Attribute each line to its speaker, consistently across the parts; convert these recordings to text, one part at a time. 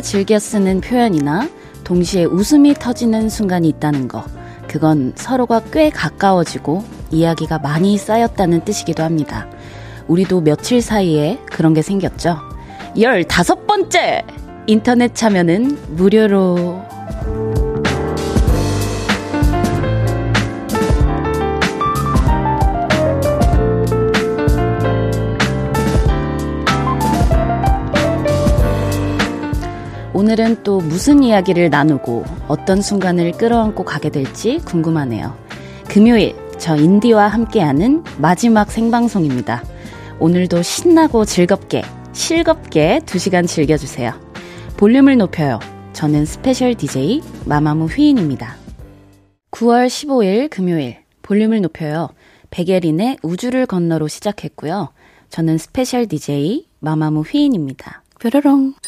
Speaker 1: 즐겨 쓰는 표현이나 동시에 웃음이 터지는 순간이 있다는 거. 그건 서로가 꽤 가까워지고 이야기가 많이 쌓였다는 뜻이기도 합니다. 우리도 며칠 사이에 그런 게 생겼죠. 15번째! 인터넷 참여는 무료로 오늘은 또 무슨 이야기를 나누고 어떤 순간을 끌어안고 가게 될지 궁금하네요. 금요일 저 인디와 함께하는 마지막 생방송입니다. 오늘도 신나고 즐겁게 실겁게 2시간 즐겨주세요. 볼륨을 높여요. 저는 스페셜 DJ 마마무 휘인입니다. 9월 15일 금요일 볼륨을 높여요. 백예린의 우주를 건너로 시작했고요. 저는 스페셜 DJ 마마무 휘인입니다. 뾰로롱.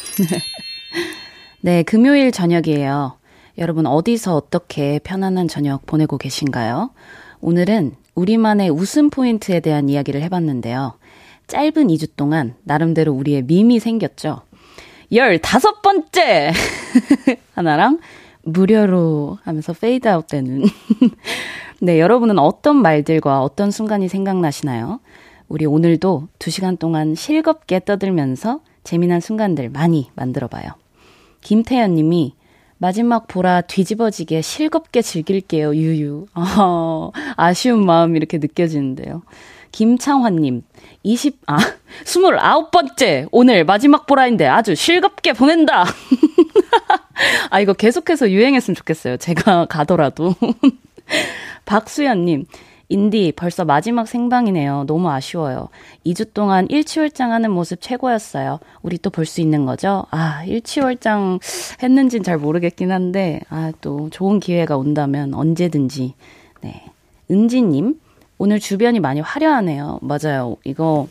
Speaker 1: 네, 금요일 저녁이에요. 여러분 어디서 어떻게 편안한 저녁 보내고 계신가요? 오늘은 우리만의 웃음 포인트에 대한 이야기를 해봤는데요. 짧은 2주 동안 나름대로 우리의 밈이 생겼죠. 15번째! 하나랑 무료로 하면서 페이드 아웃 되는. 네, 여러분은 어떤 말들과 어떤 순간이 생각나시나요? 우리 오늘도 2시간 동안 실겁게 떠들면서 재미난 순간들 많이 만들어 봐요. 김태현 님이 마지막 보라 뒤집어지게 실겁게 즐길게요, 유유. 어, 아쉬운 마음 이렇게 느껴지는데요. 김창환님, 20, 아, 29번째! 오늘 마지막 보라인데 아주 실겁게 보낸다! 아, 이거 계속해서 유행했으면 좋겠어요. 제가 가더라도. 박수연님, 인디 벌써 마지막 생방이네요. 너무 아쉬워요. 2주 동안 일치월장 하는 모습 최고였어요. 우리 또 볼 수 있는 거죠? 아, 일치월장 했는진 잘 모르겠긴 한데, 아, 또 좋은 기회가 온다면 언제든지. 네. 은지 님, 오늘 주변이 많이 화려하네요. 맞아요. 이거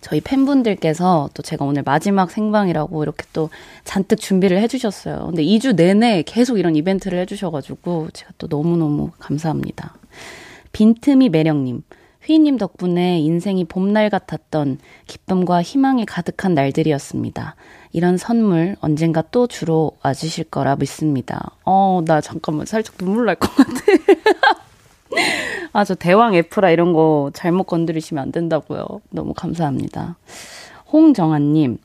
Speaker 1: 저희 팬분들께서 또 제가 오늘 마지막 생방이라고 이렇게 또 잔뜩 준비를 해주셨어요. 근데 2주 내내 계속 이런 이벤트를 해주셔가지고 제가 또 너무너무 감사합니다. 빈틈이 매력님, 휘님 덕분에 인생이 봄날 같았던 기쁨과 희망이 가득한 날들이었습니다. 이런 선물 언젠가 또 주러 와주실 거라 믿습니다. 어, 나 잠깐만 살짝 눈물 날 것 같아. 아, 저 대왕 F라 이런 거 잘못 건드리시면 안 된다고요. 너무 감사합니다. 홍정아님,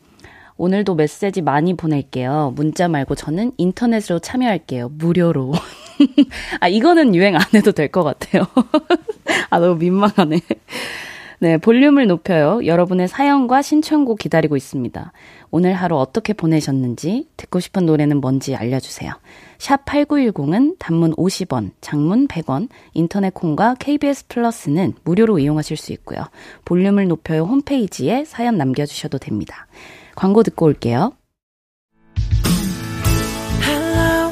Speaker 1: 오늘도 메시지 많이 보낼게요. 문자 말고 저는 인터넷으로 참여할게요. 무료로. 아, 이거는 유행 안 해도 될 것 같아요. 아, 너무 민망하네. 네, 볼륨을 높여요. 여러분의 사연과 신청곡 기다리고 있습니다. 오늘 하루 어떻게 보내셨는지, 듣고 싶은 노래는 뭔지 알려주세요. 샵 8910은 단문 50원, 장문 100원, 인터넷 콩과 KBS 플러스는 무료로 이용하실 수 있고요. 볼륨을 높여요 홈페이지에 사연 남겨주셔도 됩니다. 광고 듣고 올게요. Hello,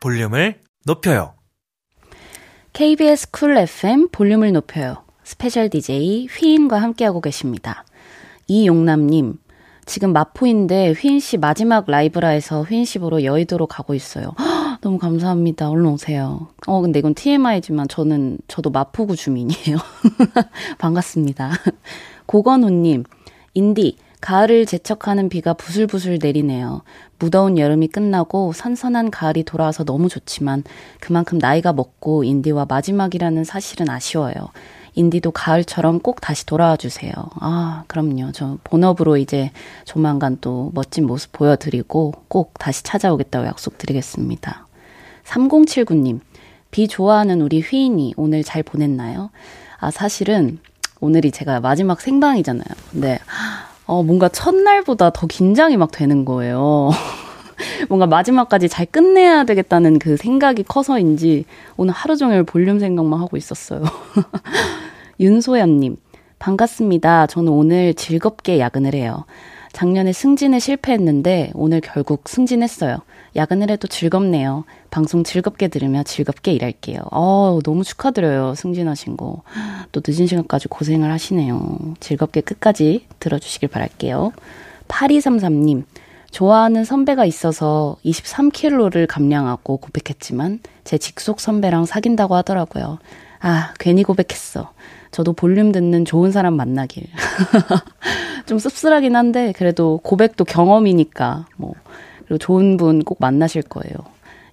Speaker 1: 볼륨을 높여요 KBS 쿨 FM 볼륨을 높여요 스페셜 DJ 휘인과 함께하고 계십니다 이용남님 지금 마포인데 휘인 씨 마지막 라이브라 해서 휘인 씨 보러 여의도로 가고 있어요. 너무 감사합니다. 얼른 오세요. 어, 근데 이건 TMI지만 저는, 저도 마포구 주민이에요. 반갑습니다. 고건우님, 인디, 가을을 재척하는 비가 부슬부슬 내리네요. 무더운 여름이 끝나고 선선한 가을이 돌아와서 너무 좋지만 그만큼 나이가 먹고 인디와 마지막이라는 사실은 아쉬워요. 인디도 가을처럼 꼭 다시 돌아와 주세요. 아, 그럼요. 저 본업으로 이제 조만간 또 멋진 모습 보여드리고 꼭 다시 찾아오겠다고 약속드리겠습니다. 3079님, 비 좋아하는 우리 휘인이 오늘 잘 보냈나요? 아, 사실은 오늘이 제가 마지막 생방이잖아요. 근데, 어, 뭔가 첫날보다 더 긴장이 막 되는 거예요. 뭔가 마지막까지 잘 끝내야 되겠다는 그 생각이 커서인지 오늘 하루 종일 볼륨 생각만 하고 있었어요. 윤소연님, 반갑습니다. 저는 오늘 즐겁게 야근을 해요. 작년에 승진에 실패했는데 오늘 결국 승진했어요. 야근을 해도 즐겁네요. 방송 즐겁게 들으며 즐겁게 일할게요. 어, 너무 축하드려요. 승진하신 거. 또 늦은 시간까지 고생을 하시네요. 즐겁게 끝까지 들어주시길 바랄게요. 8233님, 좋아하는 선배가 있어서 23kg를 감량하고 고백했지만 제 직속 선배랑 사귄다고 하더라고요. 아, 괜히 고백했어. 저도 볼륨 듣는 좋은 사람 만나길. 좀 씁쓸하긴 한데, 그래도 고백도 경험이니까, 뭐, 그리고 좋은 분 꼭 만나실 거예요.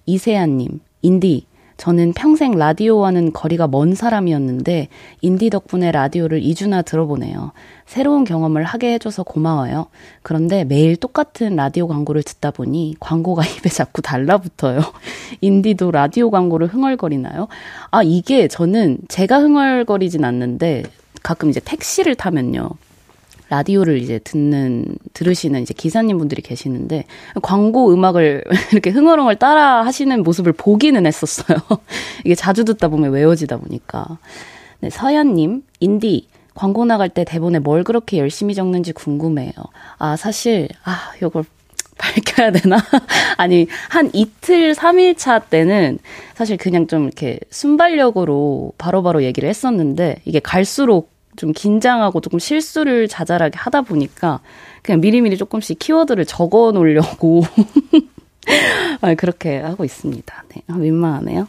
Speaker 1: 이세아님, 인디, 저는 평생 라디오와는 거리가 먼 사람이었는데 인디 덕분에 라디오를 2주나 들어보네요. 새로운 경험을 하게 해줘서 고마워요. 그런데 매일 똑같은 라디오 광고를 듣다 보니 광고가 입에 자꾸 달라붙어요. 인디도 라디오 광고를 흥얼거리나요? 아, 이게 저는 제가 흥얼거리진 않는데 가끔 이제 택시를 타면요. 라디오를 이제 듣는 들으시는 이제 기사님 분들이 계시는데 광고 음악을 이렇게 흥얼흥얼 따라 하시는 모습을 보기는 했었어요. 이게 자주 듣다 보면 외워지다 보니까. 네, 서연님, 인디 광고 나갈 때 대본에 뭘 그렇게 열심히 적는지 궁금해요. 아, 사실, 아, 요걸 밝혀야 되나? 아니, 한 이틀, 3일 차 때는 사실 그냥 좀 이렇게 순발력으로 바로바로 바로 얘기를 했었는데, 이게 갈수록 좀 긴장하고 조금 실수를 자잘하게 하다 보니까 그냥 미리미리 조금씩 키워드를 적어 놓으려고 아, 그렇게 하고 있습니다. 네, 아, 민망하네요.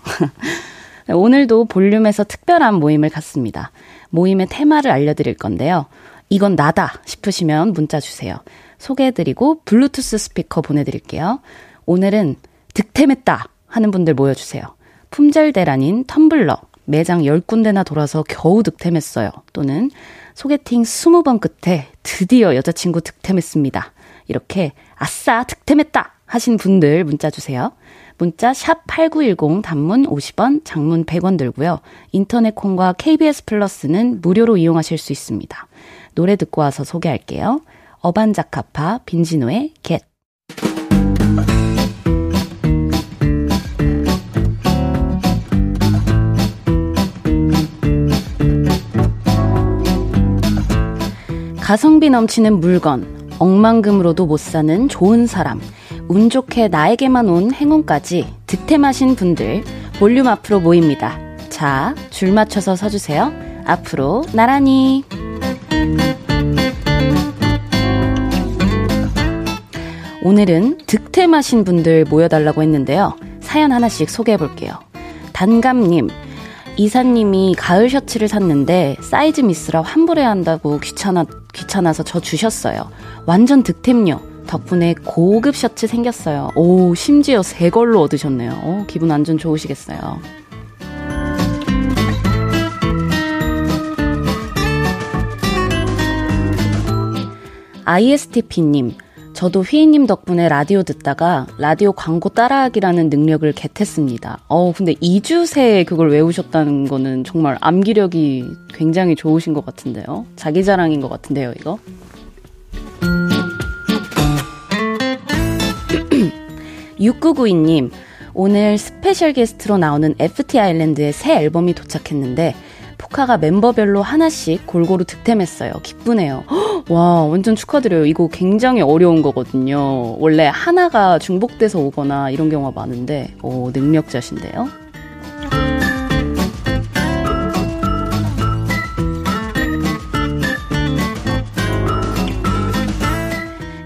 Speaker 1: 네, 오늘도 볼륨에서 특별한 모임을 갖습니다. 모임의 테마를 알려드릴 건데요. 이건 나다 싶으시면 문자 주세요. 소개해드리고 블루투스 스피커 보내드릴게요. 오늘은 득템했다 하는 분들 모여주세요. 품절대란인 텀블러, 매장 10군데나 돌아서 겨우 득템했어요. 또는 소개팅 20번 끝에 드디어 여자친구 득템했습니다. 이렇게 아싸 득템했다 하신 분들 문자 주세요. 문자 샵 8910 단문 50원, 장문 100원 들고요. 인터넷 콩과 KBS 플러스는 무료로 이용하실 수 있습니다. 노래 듣고 와서 소개할게요. 어반자카파 빈지노의 겟. 가성비 넘치는 물건, 억만금으로도 못 사는 좋은 사람, 운 좋게 나에게만 온 행운까지 득템하신 분들 볼륨 앞으로 모입니다. 자, 줄 맞춰서 서주세요. 앞으로 나란히. 오늘은 득템하신 분들 모여달라고 했는데요. 사연 하나씩 소개해 볼게요. 단감님, 이사님이 가을 셔츠를 샀는데 사이즈 미스라 환불해야 한다고 귀찮아, 귀찮아서 저 주셨어요. 완전 득템요. 덕분에 고급 셔츠 생겼어요. 오, 심지어 새 걸로 얻으셨네요. 오, 기분 완전 좋으시겠어요. ISTP님, 저도 휘인님 덕분에 라디오 듣다가 라디오 광고 따라하기라는 능력을 겟했습니다. 어, 근데 2주 새에 그걸 외우셨다는 거는 정말 암기력이 굉장히 좋으신 것 같은데요. 자기 자랑인 것 같은데요, 이거. 6992님, 오늘 스페셜 게스트로 나오는 FT 아일랜드의 새 앨범이 도착했는데 포카가 멤버별로 하나씩 골고루 득템했어요. 기쁘네요. 와, 완전 축하드려요. 이거 굉장히 어려운 거거든요. 원래 하나가 중복돼서 오거나 이런 경우가 많은데, 오, 능력자신데요.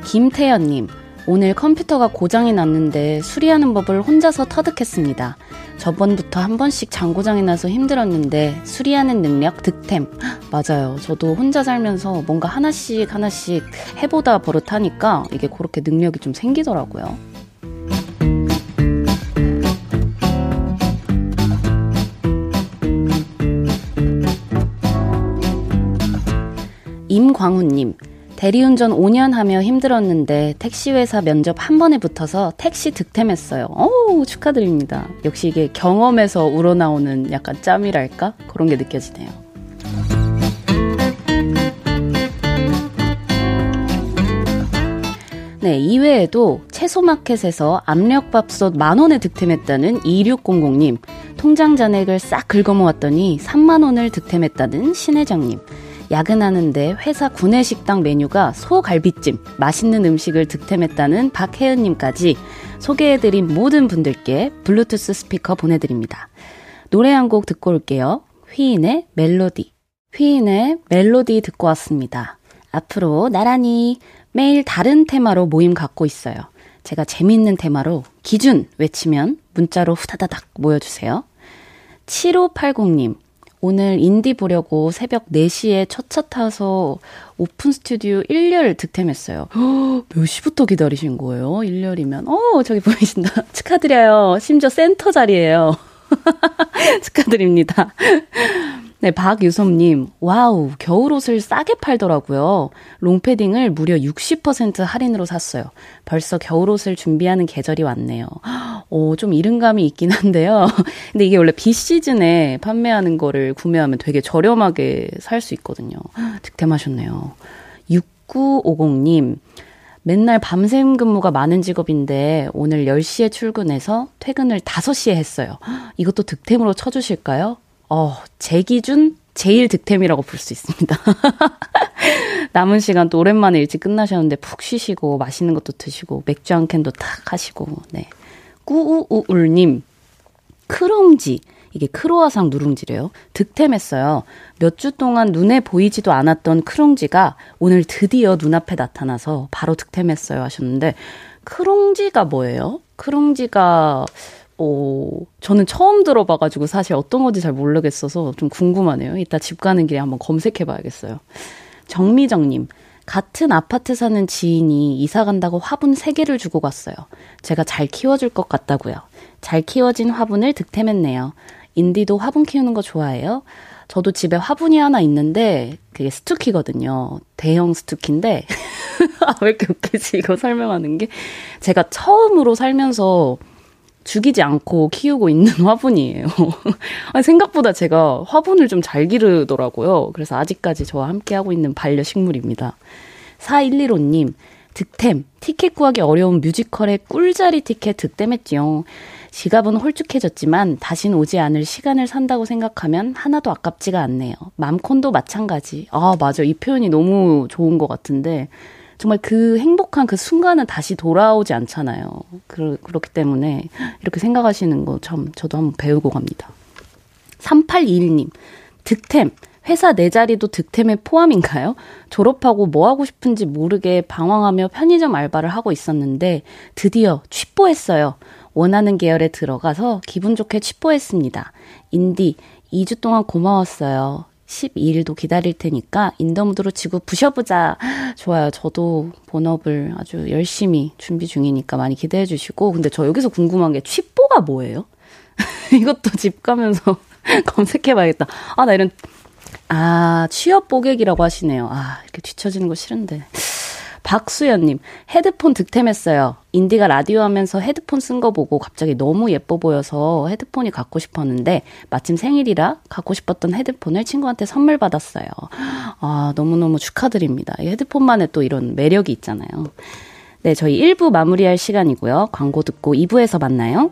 Speaker 1: 김태연님, 오늘 컴퓨터가 고장이 났는데 수리하는 법을 혼자서 터득했습니다. 저번부터 한 번씩 장고장이 나서 힘들었는데 수리하는 능력 득템. 맞아요. 저도 혼자 살면서 뭔가 하나씩 하나씩 해보다 버릇하니까 이게 그렇게 능력이 좀 생기더라고요. 임광훈님. 대리운전 5년 하며 힘들었는데 택시회사 면접 한 번에 붙어서 택시 득템했어요. 오, 축하드립니다. 역시 이게 경험에서 우러나오는 약간 짬이랄까? 그런 게 느껴지네요. 네, 이외에도 채소마켓에서 압력밥솥 만원에 득템했다는 2600님, 통장 잔액을 싹 긁어모았더니 3만원을 득템했다는 신회장님, 야근하는데 회사 구내식당 메뉴가 소갈비찜, 맛있는 음식을 득템했다는 박혜은님까지 소개해드린 모든 분들께 블루투스 스피커 보내드립니다. 노래 한 곡 듣고 올게요. 휘인의 멜로디. 휘인의 멜로디 듣고 왔습니다. 앞으로 나란히 매일 다른 테마로 모임 갖고 있어요. 제가 재미있는 테마로 기준 외치면 문자로 후다다닥 모여주세요. 7580님, 오늘 인디 보려고 새벽 4시에 첫 차 타서 오픈 스튜디오 1열 득템했어요. 몇 시부터 기다리신 거예요? 1열이면. 어, 저기 보이신다. 축하드려요. 심지어 센터 자리예요. 축하드립니다. 네, 박유섭님, 와우, 겨울 옷을 싸게 팔더라고요. 롱패딩을 무려 60% 할인으로 샀어요. 벌써 겨울 옷을 준비하는 계절이 왔네요. 오, 좀 이른 감이 있긴 한데요. 근데 이게 원래 비 시즌에 판매하는 거를 구매하면 되게 저렴하게 살 수 있거든요. 득템하셨네요. 6950님, 맨날 밤샘 근무가 많은 직업인데 오늘 10시에 출근해서 퇴근을 5시에 했어요. 이것도 득템으로 쳐주실까요? 어, 제 기준 제일 득템이라고 볼 수 있습니다. 남은 시간 또 오랜만에 일찍 끝나셨는데 푹 쉬시고 맛있는 것도 드시고 맥주 한 캔도 탁 하시고 네. 꾸우우울님 크롱지 이게 크로아상 누룽지래요. 득템했어요. 몇 주 동안 눈에 보이지도 않았던 크롱지가 오늘 드디어 눈앞에 나타나서 바로 득템했어요 하셨는데 크롱지가 뭐예요? 크롱지가 어, 저는 처음 들어봐가지고 사실 어떤 건지 잘 모르겠어서 좀 궁금하네요. 이따 집 가는 길에 한번 검색해 봐야겠어요. 정미정님, 같은 아파트 사는 지인이 이사 간다고 화분 3개를 주고 갔어요. 제가 잘 키워줄 것 같다고요. 잘 키워진 화분을 득템했네요. 인디도 화분 키우는 거 좋아해요? 저도 집에 화분이 하나 있는데 그게 스투키거든요. 대형 스투키인데 아, 왜 이렇게 웃기지 이거 설명하는 게 제가 처음으로 살면서 죽이지 않고 키우고 있는 화분이에요. 생각보다 제가 화분을 좀 잘 기르더라고요. 그래서 아직까지 저와 함께 하고 있는 반려식물입니다. 4115님, 득템, 티켓 구하기 어려운 뮤지컬의 꿀자리 티켓 득템했지요. 지갑은 홀쭉해졌지만 다신 오지 않을 시간을 산다고 생각하면 하나도 아깝지가 않네요. 맘콘도 마찬가지. 아, 맞아. 이 표현이 너무 좋은 것 같은데 정말 그 행복한 그 순간은 다시 돌아오지 않잖아요. 그러, 그렇기 때문에 이렇게 생각하시는 거 참 저도 한번 배우고 갑니다. 3821님, 득템. 회사 내 자리도 득템에 포함인가요? 졸업하고 뭐 하고 싶은지 모르게 방황하며 편의점 알바를 하고 있었는데 드디어 취뽀했어요. 원하는 계열에 들어가서 기분 좋게 취뽀했습니다. 인디, 2주 동안 고마웠어요. 12일도 기다릴 테니까 인더무드로 지구 부셔보자. 좋아요. 저도 본업을 아주 열심히 준비 중이니까 많이 기대해 주시고. 근데 저 여기서 궁금한 게 취뽀가 뭐예요? 이것도 집 가면서 검색해 봐야겠다. 아, 나 이런, 아, 취업 보객이라고 하시네요. 아, 이렇게 뒤처지는 거 싫은데. 박수연님, 헤드폰 득템했어요. 인디가 라디오 하면서 헤드폰 쓴 거 보고 갑자기 너무 예뻐 보여서 헤드폰이 갖고 싶었는데, 마침 생일이라 갖고 싶었던 헤드폰을 친구한테 선물 받았어요. 아, 너무너무 축하드립니다. 이 헤드폰만의 또 이런 매력이 있잖아요. 네, 저희 1부 마무리할 시간이고요. 광고 듣고 2부에서 만나요.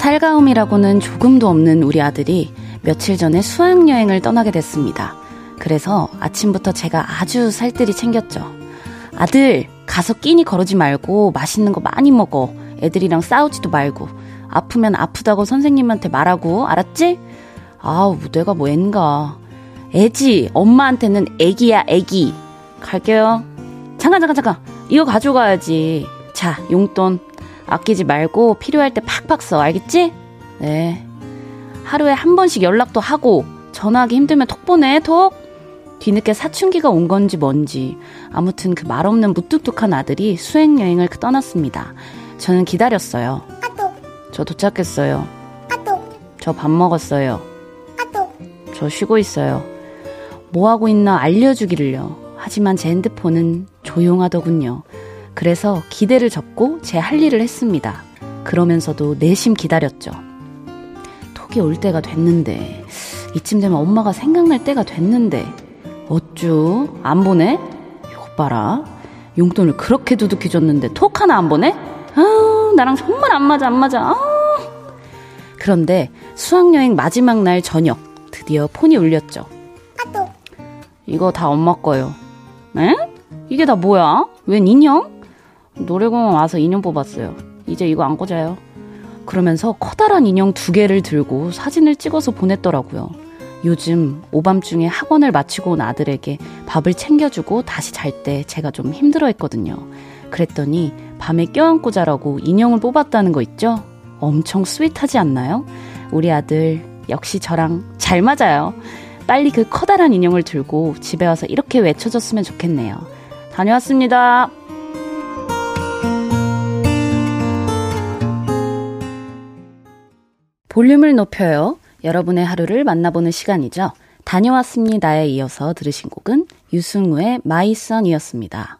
Speaker 1: 살가움이라고는 조금도 없는 우리 아들이 며칠 전에 수학여행을 떠나게 됐습니다. 그래서 아침부터 제가 아주 살뜰히 챙겼죠. 아들, 가서 끼니 거르지 말고 맛있는 거 많이 먹어. 애들이랑 싸우지도 말고. 아프면 아프다고 선생님한테 말하고, 알았지? 아우, 내가 뭐 앤가. 애지. 엄마한테는 애기야, 애기. 갈게요. 잠깐, 잠깐, 잠깐. 이거 가져가야지. 자, 용돈. 아끼지 말고 필요할 때 팍팍 써. 알겠지? 네. 하루에 한 번씩 연락도 하고 전화하기 힘들면 톡 보내, 톡. 뒤늦게 사춘기가 온 건지 뭔지 아무튼 그 말없는 무뚝뚝한 아들이 수행여행을 떠났습니다. 저는 기다렸어요. 저 도착했어요. 저 밥 먹었어요. 저 쉬고 있어요. 뭐 하고 있나 알려주기를요. 하지만 제 핸드폰은 조용하더군요. 그래서 기대를 접고 제 할 일을 했습니다. 그러면서도 내심 기다렸죠. 톡이 올 때가 됐는데, 이쯤 되면 엄마가 생각날 때가 됐는데, 어쭈? 안 보내? 이거 봐라. 용돈을 그렇게 두둑히 줬는데 톡 하나 안 보내? 아, 나랑 정말 안 맞아, 안 맞아. 아. 그런데 수학여행 마지막 날 저녁, 드디어 폰이 울렸죠. 이거 다 엄마 거요. 에? 이게 다 뭐야? 웬 인형? 노래공원 와서 인형 뽑았어요. 이제 이거 안 꽂아요. 그러면서 커다란 인형 두 개를 들고 사진을 찍어서 보냈더라고요. 요즘 오밤중에 학원을 마치고 온 아들에게 밥을 챙겨주고 다시 잘 때 제가 좀 힘들어 했거든요. 그랬더니 밤에 껴안고 자라고 인형을 뽑았다는 거 있죠? 엄청 스윗하지 않나요? 우리 아들 역시 저랑 잘 맞아요. 빨리 그 커다란 인형을 들고 집에 와서 이렇게 외쳐줬으면 좋겠네요. 다녀왔습니다. 볼륨을 높여요. 여러분의 하루를 만나보는 시간이죠. 다녀왔습니다에 이어서 들으신 곡은 유승우의 마이선이었습니다.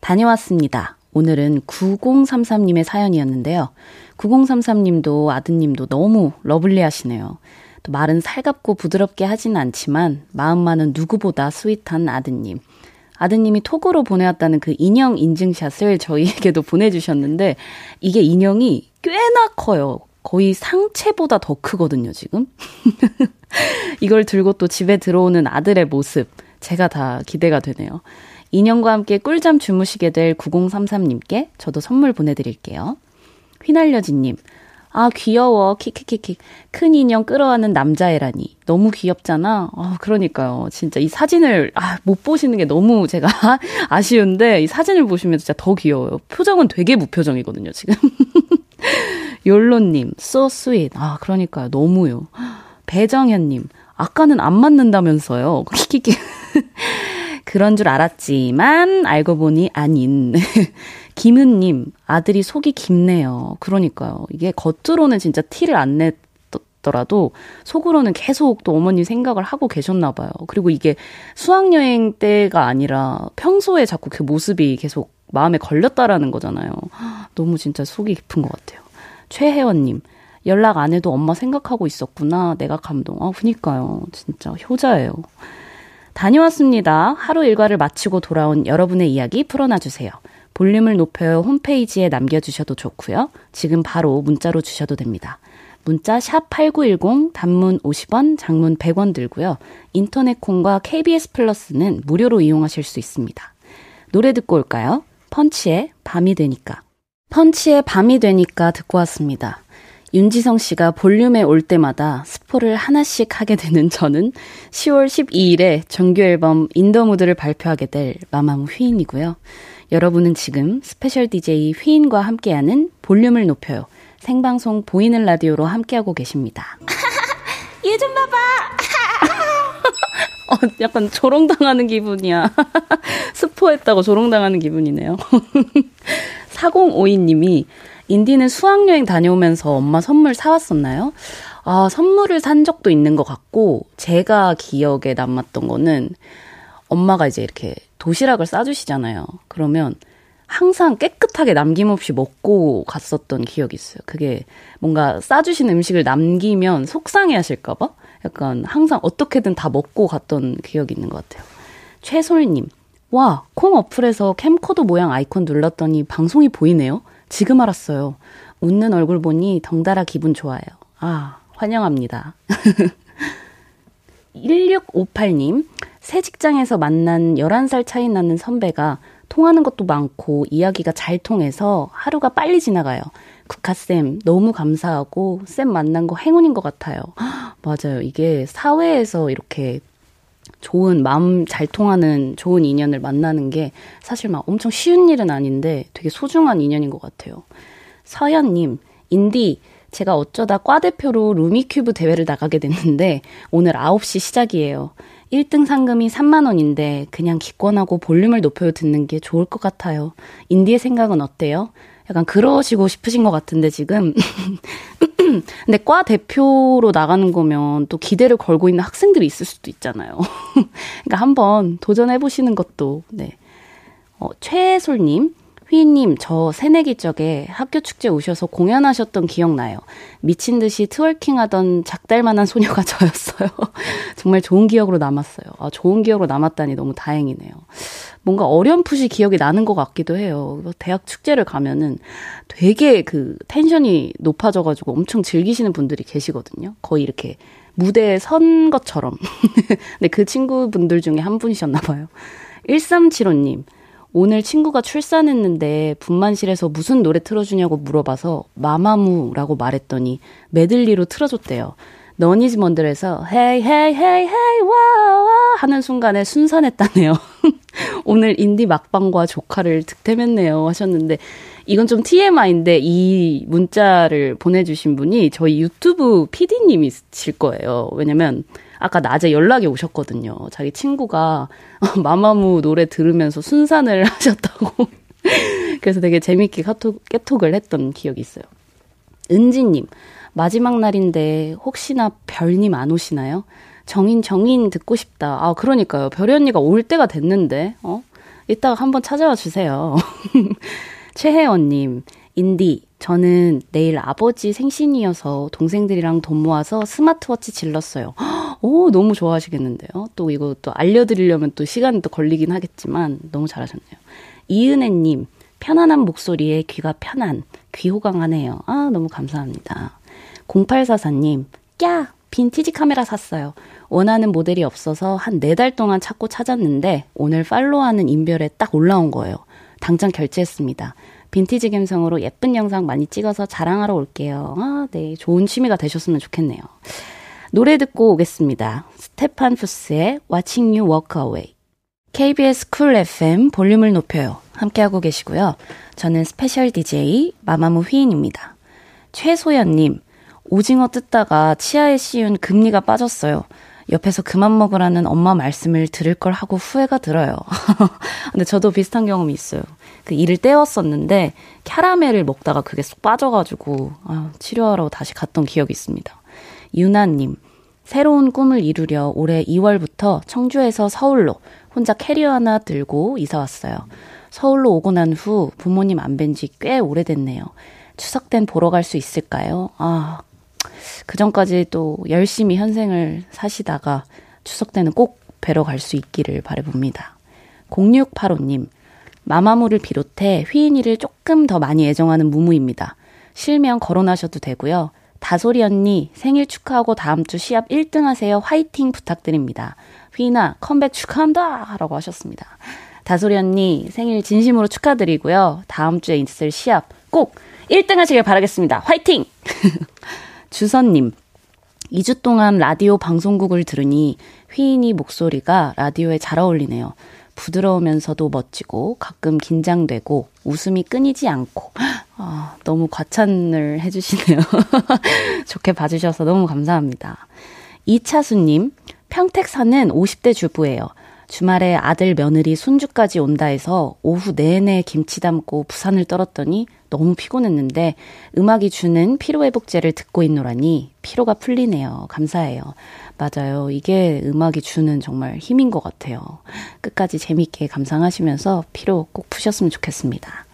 Speaker 1: 다녀왔습니다. 오늘은 9033님의 사연이었는데요. 9033님도 아드님도 너무 lovely 하시네요. 또 말은 살갑고 부드럽게 하진 않지만 마음만은 누구보다 sweet한 아드님. 아드님이 톡으로 보내왔다는 그 인형 인증샷을 저희에게도 보내주셨는데 이게 인형이 꽤나 커요. 거의 상체보다 더 크거든요, 지금. 이걸 들고 또 집에 들어오는 아들의 모습, 제가 다 기대가 되네요. 인형과 함께 꿀잠 주무시게 될 9033님께 저도 선물 보내드릴게요. 휘날려진님, 아, 귀여워. 킥킥킥킥. 큰 인형 끌어안는 남자애라니. 너무 귀엽잖아. 아, 그러니까요. 진짜 이 사진을, 아, 못 보시는 게 너무 제가 아쉬운데, 이 사진을 보시면 진짜 더 귀여워요. 표정은 되게 무표정이거든요, 지금. 욜로님, so sweet. 아, 그러니까요. 너무요. 배정현님, 아까는 안 맞는다면서요. 키키키. 그런 줄 알았지만, 알고 보니 아닌. 김은님, 아들이 속이 깊네요. 그러니까요. 이게 겉으로는 진짜 티를 안 냈 더라도 속으로는 계속 또 어머니 생각을 하고 계셨나 봐요. 그리고 이게 수학여행 때가 아니라 평소에 자꾸 그 모습이 계속 마음에 걸렸다라는 거잖아요. 너무 진짜 속이 깊은 것 같아요. 최혜원님, 연락 안 해도 엄마 생각하고 있었구나. 내가 감동. 아, 그니까요. 진짜 효자예요. 다녀왔습니다. 하루 일과를 마치고 돌아온 여러분의 이야기 풀어놔주세요. 볼륨을 높여요 홈페이지에 남겨주셔도 좋고요. 지금 바로 문자로 주셔도 됩니다. 문자 샵 8910 단문 50원, 장문 100원 들고요. 인터넷 콩과 KBS 플러스는 무료로 이용하실 수 있습니다. 노래 듣고 올까요? 펀치의 밤이 되니까. 펀치의 밤이 되니까 듣고 왔습니다. 윤지성 씨가 볼륨에 올 때마다 스포를 하나씩 하게 되는 저는 10월 12일에 정규 앨범 IN the mood를 발표하게 될 마마무 휘인이고요. 여러분은 지금 special DJ 휘인과 함께하는 볼륨을 높여요. 생방송 보이는 라디오로 함께하고 계십니다. 얘 좀 봐봐! 어, 약간 조롱당하는 기분이야. 스포했다고 조롱당하는 기분이네요. 4052님이 인디는 수학여행 다녀오면서 엄마 선물 사왔었나요? 아, 선물을 산 적도 있는 것 같고, 제가 기억에 남았던 거는 엄마가 이제 이렇게 도시락을 싸주시잖아요. 그러면 항상 깨끗하게 남김없이 먹고 갔었던 기억이 있어요. 그게 뭔가 싸주신 음식을 남기면 속상해 하실까봐? 약간 항상 어떻게든 다 먹고 갔던 기억이 있는 것 같아요. 최솔님, 와, 콩 어플에서 캠코더 모양 아이콘 눌렀더니 방송이 보이네요. 지금 알았어요. 웃는 얼굴 보니 덩달아 기분 좋아요. 아, 환영합니다. 1658님, 새 직장에서 만난 11살 차이 나는 선배가 통하는 것도 많고 이야기가 잘 통해서 하루가 빨리 지나가요. 국화쌤, 너무 감사하고 쌤 만난 거 행운인 것 같아요. 맞아요. 이게 사회에서 이렇게 좋은 마음 잘 통하는 좋은 인연을 만나는 게 사실 막 엄청 쉬운 일은 아닌데 되게 소중한 인연인 것 같아요. 서현님, 인디, 제가 어쩌다 과 대표로 루미큐브 대회를 나가게 됐는데 오늘 9시 시작이에요. 1등 상금이 3만 원인데 그냥 기권하고 볼륨을 높여 듣는 게 좋을 것 같아요. 인디의 생각은 어때요? 약간 그러시고 싶으신 것 같은데 지금 근데 과 대표로 나가는 거면 또 기대를 걸고 있는 학생들이 있을 수도 있잖아요. 그러니까 한번 도전해 보시는 것도 네. 어, 최솔님 휘인님, 저 새내기 적에 학교 축제 오셔서 공연하셨던 기억나요. 미친 듯이 twerking 하던 작달만한 소녀가 저였어요. 정말 좋은 기억으로 남았어요. 아, 좋은 기억으로 남았다니 너무 다행이네요. 뭔가 어렴풋이 기억이 나는 것 같기도 해요. 대학 축제를 가면은 되게 그 tension이 높아져가지고 엄청 즐기시는 분들이 계시거든요. 거의 이렇게 무대에 선 것처럼. 근데 그 친구분들 중에 한 분이셨나 봐요. 1375님. 오늘 친구가 출산했는데 분만실에서 무슨 노래 틀어주냐고 물어봐서 마마무라고 말했더니 메들리로 틀어줬대요. 너니즈 먼들에서 헤이 헤이 헤이 헤이 와와 하는 순간에 순산했다네요. 오늘 인디 막방과 조카를 득템했네요 하셨는데 이건 좀 TMI인데 이 문자를 보내주신 분이 저희 유튜브 PD님이실 거예요. 왜냐면 아까 낮에 연락이 오셨거든요. 자기 친구가 마마무 노래 들으면서 순산을 하셨다고. 그래서 되게 재밌게 카톡, 깨톡을 했던 기억이 있어요. 은지님, 마지막 날인데 혹시나 별님 안 오시나요? 정인, 정인 듣고 싶다. 아, 그러니까요. 별이 언니가 올 때가 됐는데, 어? 이따가 한번 찾아와 주세요. 최혜원님, 인디, 저는 내일 아버지 생신이어서 동생들이랑 돈 모아서 스마트워치 질렀어요. 오, 너무 좋아하시겠는데요. 또 이거 또 알려드리려면 또 시간이 또 걸리긴 하겠지만 너무 잘하셨네요. 이은혜님, 편안한 목소리에 귀가 편안, 귀호강하네요. 아, 너무 감사합니다. 0844님, 꺄! 빈티지 카메라 샀어요. 원하는 모델이 없어서 한 네 달 동안 찾고 찾았는데 오늘 follow하는 인별에 딱 올라온 거예요. 당장 결제했습니다. 빈티지 감성으로 예쁜 영상 많이 찍어서 자랑하러 올게요. 아, 네. 좋은 취미가 되셨으면 좋겠네요. 노래 듣고 오겠습니다. 스테판 푸스의 Watching You Walk Away. KBS 쿨 FM 볼륨을 높여요. 함께하고 계시고요. 저는 special DJ 마마무 휘인입니다. 최소연님, 오징어 뜯다가 치아에 씌운 금니가 빠졌어요. 옆에서 그만 먹으라는 엄마 말씀을 들을 걸 하고 후회가 들어요. 근데 저도 비슷한 경험이 있어요. 그 이를 때웠었는데 캐러멜을 먹다가 그게 쏙 빠져가지고 아, 치료하러 다시 갔던 기억이 있습니다. 유나님, 새로운 꿈을 이루려 올해 2월부터 청주에서 서울로 혼자 캐리어 하나 들고 이사 왔어요. 서울로 오고 난 후 부모님 안 뵌 지 꽤 오래됐네요. 추석 땐 보러 갈 수 있을까요? 아, 그 전까지 또 열심히 현생을 사시다가 추석 때는 꼭 뵈러 갈 수 있기를 바래봅니다. 0685님, 마마무를 비롯해 휘인이를 조금 더 많이 애정하는 무무입니다. 실명 거론하셔도 되고요. 다소리 언니 생일 축하하고 다음 주 시합 1등 하세요. 화이팅 부탁드립니다. 휘인아 컴백 축하한다 라고 하셨습니다. 다소리 언니 생일 진심으로 축하드리고요. 다음 주에 있을 시합 꼭 1등 하시길 바라겠습니다. 화이팅! 주선님, 2주 동안 라디오 방송국을 들으니 휘인이 목소리가 라디오에 잘 어울리네요. 부드러우면서도 멋지고 가끔 긴장되고 웃음이 끊이지 않고 아, 너무 과찬을 해주시네요. 좋게 봐주셔서 너무 감사합니다. 이차수님, 평택 사는 50대 주부예요. 주말에 아들 며느리 손주까지 온다 해서 오후 내내 김치 담고 부산을 떨었더니 너무 피곤했는데 음악이 주는 피로회복제를 듣고 있노라니 피로가 풀리네요. 감사해요. 맞아요. 이게 음악이 주는 정말 힘인 것 같아요. 끝까지 재밌게 감상하시면서 피로 꼭 푸셨으면 좋겠습니다.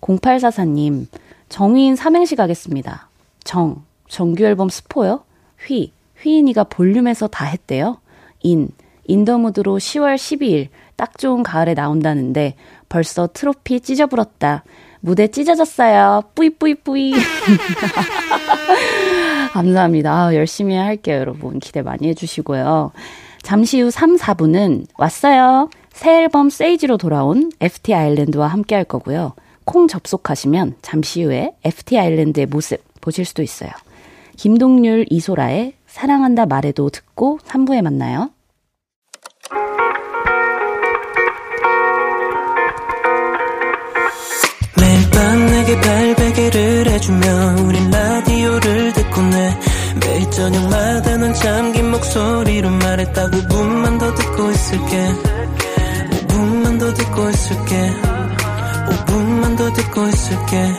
Speaker 1: 0844님, 정휘인 삼행시 가겠습니다. 정, 정규 앨범 스포요? 휘, 휘인이가 볼륨에서 다 했대요. 인, IN the mood로 10월 12일 딱 좋은 가을에 나온다는데 벌써 트로피 찢어불었다. 무대 찢어졌어요. 뿌이뿌이뿌이. 감사합니다. 아, 열심히 할게요, 여러분. 기대 많이 해주시고요. 잠시 후 3, 4부는 왔어요. 새 앨범 Sage로 돌아온 FT Island와 함께 할 거고요. 콩 접속하시면 잠시 후에 FT 아일랜드의 모습 보실 수도 있어요. 김동률, 이소라의 사랑한다 말해도 듣고 3부에 만나요. 밤 내게 발베개를 해주며 우린 라디오를 듣고 내 매일 저녁마다 넌 잠긴 목소리로 말했다 5분만 더 듣고 있을게. 5분만 더 듣고 있을게. 5분만 더 듣고 있을게.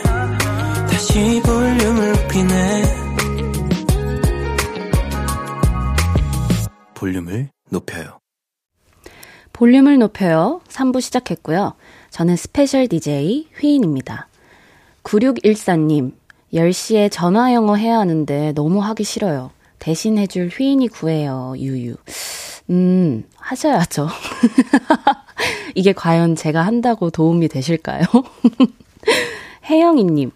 Speaker 1: 다시 볼륨을 높이네. 볼륨을 높여요. 볼륨을 높여요. 3부 시작했고요. 저는 special DJ 휘인입니다 9614님 10시에 전화 영어 해야 하는데 너무 하기 싫어요. 대신 해줄 휘인이 구해요. 유유. 음, 하셔야죠. 이게 과연 제가 한다고 도움이 되실까요? 혜영이님,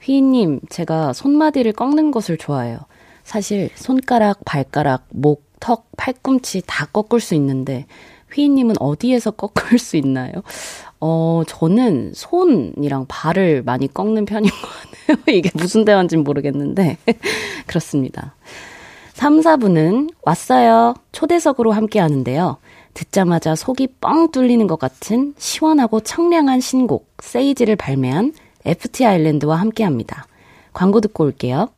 Speaker 1: 휘인님, 제가 손마디를 꺾는 것을 좋아해요. 사실 손가락, 발가락, 목, 턱, 팔꿈치 다 꺾을 수 있는데 휘인님은 어디에서 꺾을 수 있나요? 어, 저는 손이랑 발을 많이 꺾는 편인 것 같아요. 이게 무슨 대화인지 모르겠는데. 그렇습니다. 3, 4부는 왔어요. 초대석으로 함께 하는데요. 듣자마자 속이 뻥 뚫리는 것 같은 시원하고 청량한 신곡, 세이지를 발매한 FT 아일랜드와 함께 합니다. 광고 듣고 올게요.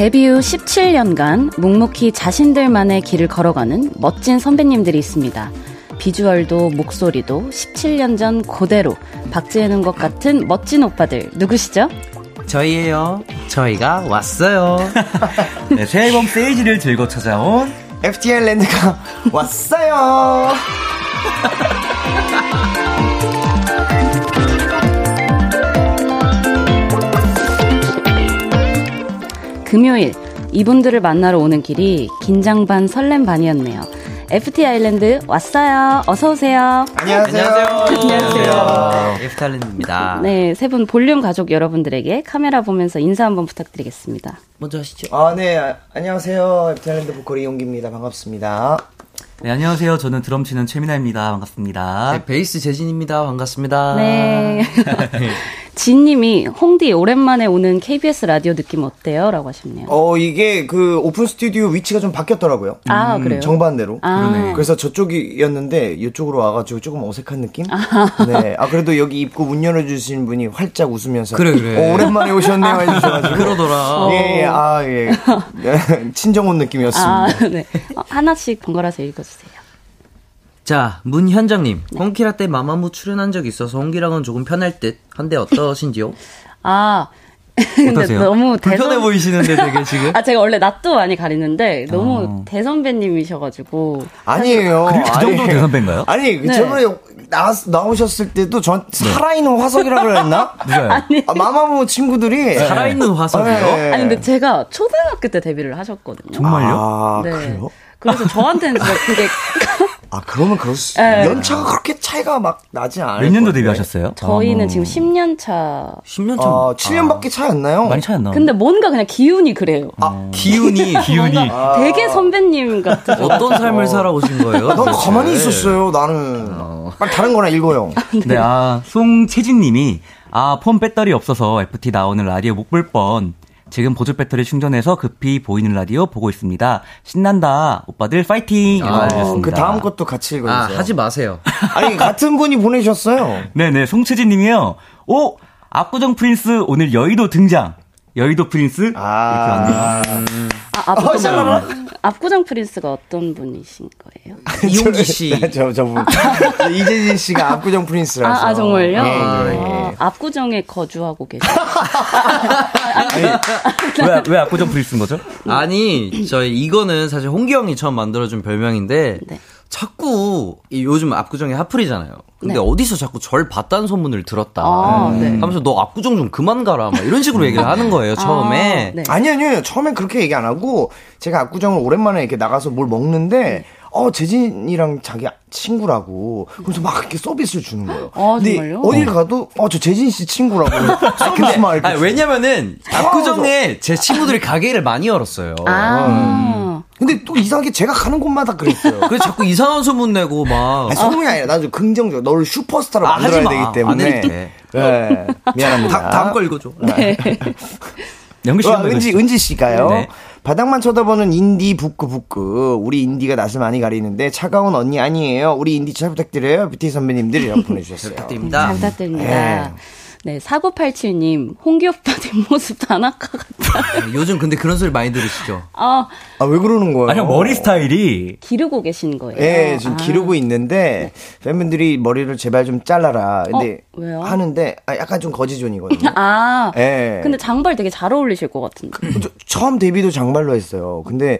Speaker 1: 데뷔 후 17년간 묵묵히 자신들만의 길을 걸어가는 멋진 선배님들이 있습니다. 비주얼도 목소리도 17년 전 그대로 박제해놓은 것 같은 멋진 오빠들 누구시죠?
Speaker 2: 저희예요. 저희가 왔어요.
Speaker 3: 네, 새 앨범 세이지를 들고 찾아온
Speaker 2: FTL 랜드가 왔어요.
Speaker 1: 금요일 이분들을 만나러 오는 길이 긴장 반 설렘 반이었네요. FT 아일랜드 왔어요. 어서 오세요.
Speaker 2: 안녕하세요.
Speaker 1: 안녕하세요.
Speaker 2: FT 아일랜드입니다.
Speaker 1: 네, 세 분 볼륨 가족 여러분들에게 카메라 보면서 인사 한번 부탁드리겠습니다.
Speaker 2: 먼저 하시죠.
Speaker 4: 아, 네. 안녕하세요. FT 아일랜드 보컬 이용기입니다. 반갑습니다.
Speaker 3: 네, 안녕하세요. 저는 드럼 치는 최민아입니다. 반갑습니다.
Speaker 2: 네, 베이스 재진입니다. 반갑습니다.
Speaker 1: 네. 진님이 홍디 오랜만에 오는 KBS 라디오 느낌 어때요? 라고 하셨네요.
Speaker 4: 어, 이게 그 오픈 스튜디오 위치가 좀 바뀌었더라고요.
Speaker 1: 아, 음, 그래요?
Speaker 4: 정반대로.
Speaker 1: 아.
Speaker 4: 그래서 저쪽이었는데 이쪽으로 와가지고 조금 어색한 느낌? 아. 네. 아, 그래도 여기 입구 문 열어주신 분이 활짝 웃으면서.
Speaker 2: 그래, 그래.
Speaker 4: 어, 오랜만에 오셨네요. 해주셔가지고.
Speaker 2: 그러더라.
Speaker 4: 예, 예, 아, 예. 친정 온 느낌이었습니다.
Speaker 1: 아, 네. 어, 하나씩 번갈아서 읽어주세요.
Speaker 2: 자, 문현정님. 네. 홍키라떼 마마무 출연한 적 있어서 홍기랑은 조금 편할 듯 한데 어떠신지요?
Speaker 1: 아, 근데 너무
Speaker 2: 불편해 대선... 보이시는데 되게 지금.
Speaker 1: 아 제가 원래 낯도 많이 가리는데 너무 어. 대선배님이셔가지고.
Speaker 4: 아니에요.
Speaker 3: 그, 그 정도 대선배인가요?
Speaker 4: 아니 네. 저번에 나 나오셨을 때도 전 네. 살아있는 화석이라고 그랬나?
Speaker 1: 아니
Speaker 4: 아, 마마무 친구들이
Speaker 2: 살아있는 화석이요? 네.
Speaker 1: 아니 근데 제가 초등학교 때 데뷔를 하셨거든요.
Speaker 3: 정말요?
Speaker 4: 아, 네. 그래요?
Speaker 1: 그래서 저한테는 진짜 그게
Speaker 4: 아 그러면 그럴 수 네. 연차가 그렇게 차이가 막 나지 않아요.
Speaker 3: 몇 년도 데뷔하셨어요?
Speaker 1: 저희는 어. 지금 10년 차.
Speaker 2: 10년 차.
Speaker 4: 아, 7년밖에 아. 차이 안 나요?
Speaker 3: 많이 차이 안 나.
Speaker 1: 근데 뭔가 그냥 기운이 그래요.
Speaker 2: 아 어. 기운이
Speaker 3: 기운이
Speaker 1: 아. 되게 선배님 같은.
Speaker 2: 어떤 삶을 살아오신 거예요?
Speaker 4: 넌 가만히 있었어요. 나는. 어. 빨리 다른 거나 읽어요.
Speaker 3: 네, 네 아 송채진님이 아 폰 배터리 없어서 FT 나오는 라디오 못 볼 뻔. 지금 보조 배터리 충전해서 급히 보이는 라디오 보고 있습니다. 신난다. 오빠들 파이팅! 아,
Speaker 4: 그 다음 것도 같이 읽어주세요.
Speaker 2: 아, 하지 마세요.
Speaker 4: 아니, 같은 분이 보내셨어요.
Speaker 3: 네네, 송채진 님이요. 오! 압구정 prince 오늘 여의도 등장. 여의도 prince?
Speaker 4: 아,
Speaker 3: 이렇게 왔네요.
Speaker 1: 아, 압구정, 어, 압구정 prince가 어떤 분이신 거예요?
Speaker 2: 이홍기 씨.
Speaker 4: 네, 저, 저분. 이재진 씨가 압구정 prince라서.
Speaker 1: 아, 아 정말요?
Speaker 4: 예, 예,
Speaker 1: 예. 아, 압구정에 거주하고 계세요.
Speaker 3: 왜, 왜 압구정 prince인 거죠?
Speaker 2: 아니, 저희 이거는 사실 홍기 형이 처음 만들어준 별명인데, 네. 자꾸 요즘 압구정이 핫플이잖아요. 근데 네. 어디서 자꾸 절 봤다는 소문을 들었다. 아, 네. 하면서 너 압구정 좀 그만 가라. 막 이런 식으로 얘기를 하는 거예요, 처음에.
Speaker 4: 아, 네. 아니, 아니요. 처음엔 그렇게 얘기 안 하고, 제가 압구정을 오랜만에 이렇게 나가서 뭘 먹는데, 어, 재진이랑 자기 친구라고. 그래서 막 이렇게 서비스를 주는 거예요.
Speaker 1: 아, 근데 정말요?
Speaker 4: 어딜 가도, 어, 저 재진 씨 친구라고. 서비스 막 이렇게.
Speaker 2: 아니, 왜냐면은, 압구정에 제 친구들이 가게를 많이 열었어요.
Speaker 1: 아. 음.
Speaker 4: 근데 또 이상하게 제가 가는 곳마다 그랬어요.
Speaker 2: 그래 자꾸 이상한 소문 내고 막.
Speaker 4: 아니, 소문이 아니라 나도 긍정적. 너를 슈퍼스타로 아, 만들어야 되기 때문에. 네. 미안합니다.
Speaker 2: 다음 거 읽어줘.
Speaker 4: 네. 홍기 씨, 은지 은지 씨가요. 네. 바닥만 쳐다보는 인디 부끄 부끄 우리 인디가 낯을 많이 가리는데 차가운 언니 아니에요. 우리 인디 잘 부탁드려요. FT 선배님들 이라고 보내주셨어요.
Speaker 2: 부탁드립니다.
Speaker 1: 잘 부탁드립니다. 네. 네, 4987님, 홍기 오빠 뒷모습 다나카 같다.
Speaker 2: 아, 요즘 근데 그런 소리 많이 들으시죠?
Speaker 4: 아, 아, 왜 그러는 거예요?
Speaker 3: 아니, 머리 스타일이.
Speaker 1: 기르고 계신 거예요.
Speaker 4: 예, 지금 아. 기르고 있는데, 팬분들이 머리를 제발 좀 잘라라. 근데, 어? 왜요? 하는데, 아, 약간 좀 거지zone이거든요.
Speaker 1: 아. 예. 근데 장발 되게 잘 어울리실 것 같은데. 그,
Speaker 4: 저, 처음 데뷔도 장발로 했어요. 근데,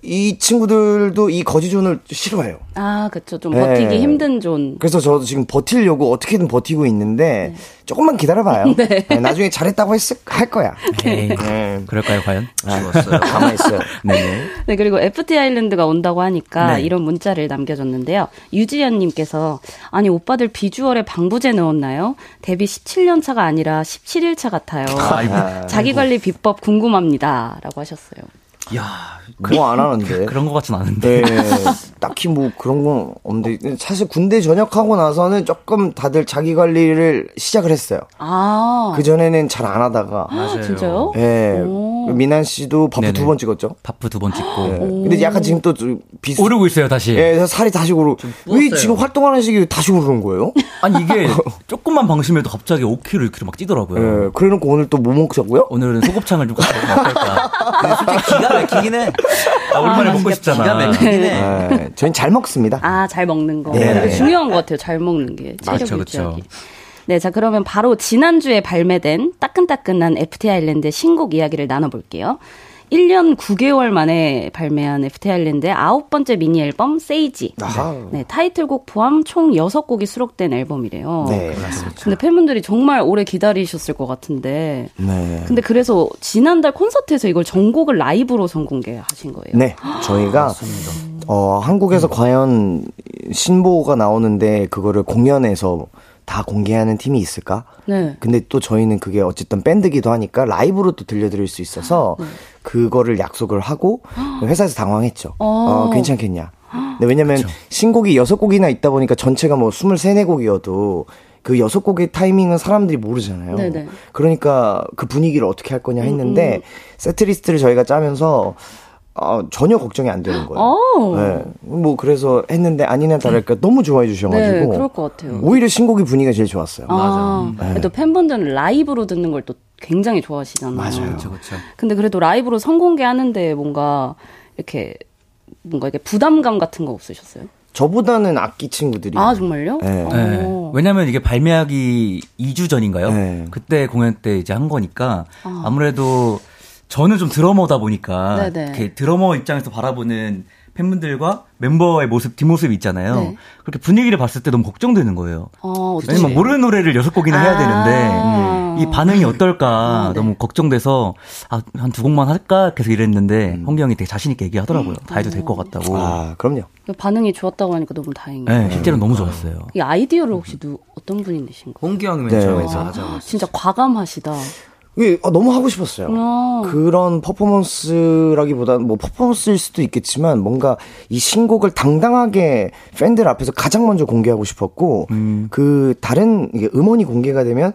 Speaker 4: 이 친구들도 이 거지 zone을 싫어해요.
Speaker 1: 아, 그쵸. 좀 버티기 네. 힘든 존.
Speaker 4: 그래서 저도 지금 버틸려고 어떻게든 버티고 있는데, 네. 조금만 기다려봐요. 네. 네. 나중에 잘했다고 했을, 할 거야.
Speaker 3: 네. 네. 그럴까요, 과연?
Speaker 4: 죽었어요. 가만히 있어요.
Speaker 1: 네. 네, 그리고 FT 아일랜드가 온다고 하니까 네. 이런 문자를 남겨줬는데요. 유지연님께서, 아니, 오빠들 비주얼에 방부제 넣었나요? 데뷔 17년 차가 아니라 17일 차 같아요. 아이고. 자기 관리 비법 궁금합니다. 라고 하셨어요.
Speaker 3: 야,
Speaker 4: 뭐안 하는데.
Speaker 3: 그, 런 것 같진 않은데. 네,
Speaker 4: 딱히 뭐 그런 건 없는데 사실 군대 전역하고 나서는 조금 다들 자기 관리를 시작을 했어요. 아. 그 전에는 잘 안 하다가.
Speaker 1: 맞아요. 진짜요?
Speaker 4: 네. 미난 씨도 바프 두 번 찍었죠?
Speaker 3: 바프 두 번 찍고. 네.
Speaker 4: 근데 약간 지금 또
Speaker 3: 비슷. 오르고 있어요, 다시.
Speaker 4: 네, 살이 다시 오르. 왜 지금 활동하는 시기에 다시 오르는 거예요?
Speaker 3: 아니, 이게 조금만 방심해도 갑자기 5kg, 6kg 막 찌더라고요. 네,
Speaker 4: 그래 놓고 오늘 또 뭐 먹자고요?
Speaker 3: 오늘은 소곱창을 좀 먹을까.
Speaker 2: 근데 솔직히 기가 막히긴 해.
Speaker 3: 아, 오랜만에 아, 먹고 싶잖아.
Speaker 2: 기가 막히긴 해.
Speaker 4: 네, 저희는 잘 먹습니다.
Speaker 1: 아, 잘 먹는 거. 네. 중요한 것 같아요. 잘 먹는 게. 체력 유지하기. 네, 자, 그러면 바로 지난주에 발매된 따끈따끈한 FT 아일랜드 신곡 이야기를 나눠볼게요. 1년 9개월 만에 발매한 FT 아일랜드의 아홉 번째 미니 앨범 세이지. 네, 타이틀곡 포함 총 6곡이 수록된 앨범이래요.
Speaker 4: 네, 맞습니다.
Speaker 1: 근데 팬분들이 정말 오래 기다리셨을 것 같은데. 네. 근데 그래서 지난달 콘서트에서 이걸 전곡을 라이브로 선공개하신 거예요.
Speaker 4: 네. 저희가 어, 한국에서 음. 과연 신보가 나오는데 그거를 공연에서 다 공개하는 팀이 있을까? 네. 근데 또 저희는 그게 어쨌든 밴드기도 하니까 라이브로 또 들려드릴 수 있어서 네. 그거를 약속을 하고 회사에서 당황했죠. 어, 어 괜찮겠냐. 근데 왜냐면 그쵸. 신곡이 여섯 곡이나 있다 보니까 전체가 뭐 23, 4곡이어도 그 여섯 곡의 타이밍은 사람들이 모르잖아요. 네네. 그러니까 그 분위기를 어떻게 할 거냐 했는데 음, 음. 세트리스트를 저희가 짜면서 어, 전혀 걱정이 안 되는 거예요. 오. 네. 뭐 그래서 했는데 아니나 다를까 너무 좋아해 주셔가지고. 네,
Speaker 1: 그럴 것 같아요.
Speaker 4: 오히려 신곡이 분위기가 제일 좋았어요.
Speaker 1: 아, 맞아. 네. 또 팬분들은 라이브로 듣는 걸 또 굉장히 좋아하시잖아요.
Speaker 4: 맞아요.
Speaker 3: 그렇죠, 그렇죠.
Speaker 1: 근데 그래도 라이브로 선공개하는데 뭔가 이렇게 뭔가 이렇게 부담감 같은 거 없으셨어요?
Speaker 4: 저보다는 악기 친구들이.
Speaker 1: 아, 정말요?
Speaker 3: 네. 네. 왜냐면 이게 발매하기 2주 전인가요? 네. 그때 공연 때 이제 한 거니까 아. 아무래도 저는 좀 드러머다 보니까 이렇게 드러머 입장에서 바라보는 팬분들과 멤버의 모습 뒷모습이 있잖아요. 네. 그렇게 분위기를 봤을 때 너무 걱정되는 거예요. 어, 왜냐면 모르는 노래를 여섯 곡이나 아~ 해야 되는데 이 반응이 어떨까 아, 네. 너무 걱정돼서 아, 한 두 곡만 할까 계속 이랬는데 음. 홍기 형이 되게 자신 있게 얘기하더라고요. 음. 다 해도 될 것 같다고.
Speaker 4: 아 그럼요.
Speaker 1: 반응이 좋았다고 하니까 너무 다행이에요.
Speaker 3: 네, 실제로 너무 좋았어요.
Speaker 1: 이 아이디어를 혹시 누, 어떤 분이 내신 거예요?
Speaker 2: 홍기 형이 맨 처음에서 네.
Speaker 1: 하자고. 진짜 과감하시다.
Speaker 4: 예, 아, 너무 하고 싶었어요. 어. 그런 퍼포먼스라기보다는 뭐 퍼포먼스일 수도 있겠지만 뭔가 이 신곡을 당당하게 팬들 앞에서 가장 먼저 공개하고 싶었고 음. 그 다른 음원이 공개가 되면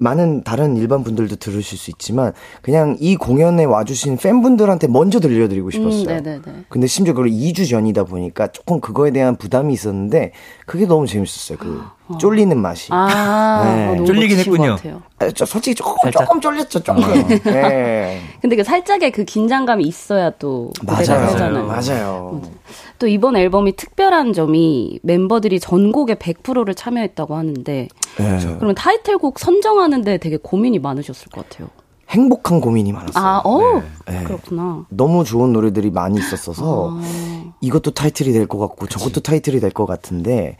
Speaker 4: 많은 다른 일반 분들도 들으실 수 있지만 그냥 이 공연에 와주신 팬분들한테 먼저 들려드리고 싶었어요. 음, 근데 심지어 그걸 2주 전이다 보니까 조금 그거에 대한 부담이 있었는데 그게 너무 재밌었어요. 그 어. 쫄리는 맛이.
Speaker 1: 아, 네.
Speaker 3: 어, 쫄리긴 했군요.
Speaker 4: 아, 저 솔직히 조금 살짝. 조금 쫄렸죠, 조금. 네.
Speaker 1: 근데 그 살짝의 그 긴장감이 있어야 또
Speaker 4: 맞아요. 맞아요. 맞아요.
Speaker 1: 음. 또 이번 앨범이 특별한 점이 멤버들이 전곡의 100%를 참여했다고 하는데 네. 그러면 타이틀곡 선정하는데 되게 고민이 많으셨을 것 같아요.
Speaker 4: 행복한 고민이 많았어요.
Speaker 1: 아, 어, 네. 그렇구나.
Speaker 4: 너무 좋은 노래들이 많이 있었어서 아. 이것도 타이틀이 될 것 같고 그치. 저것도 타이틀이 될 것 같은데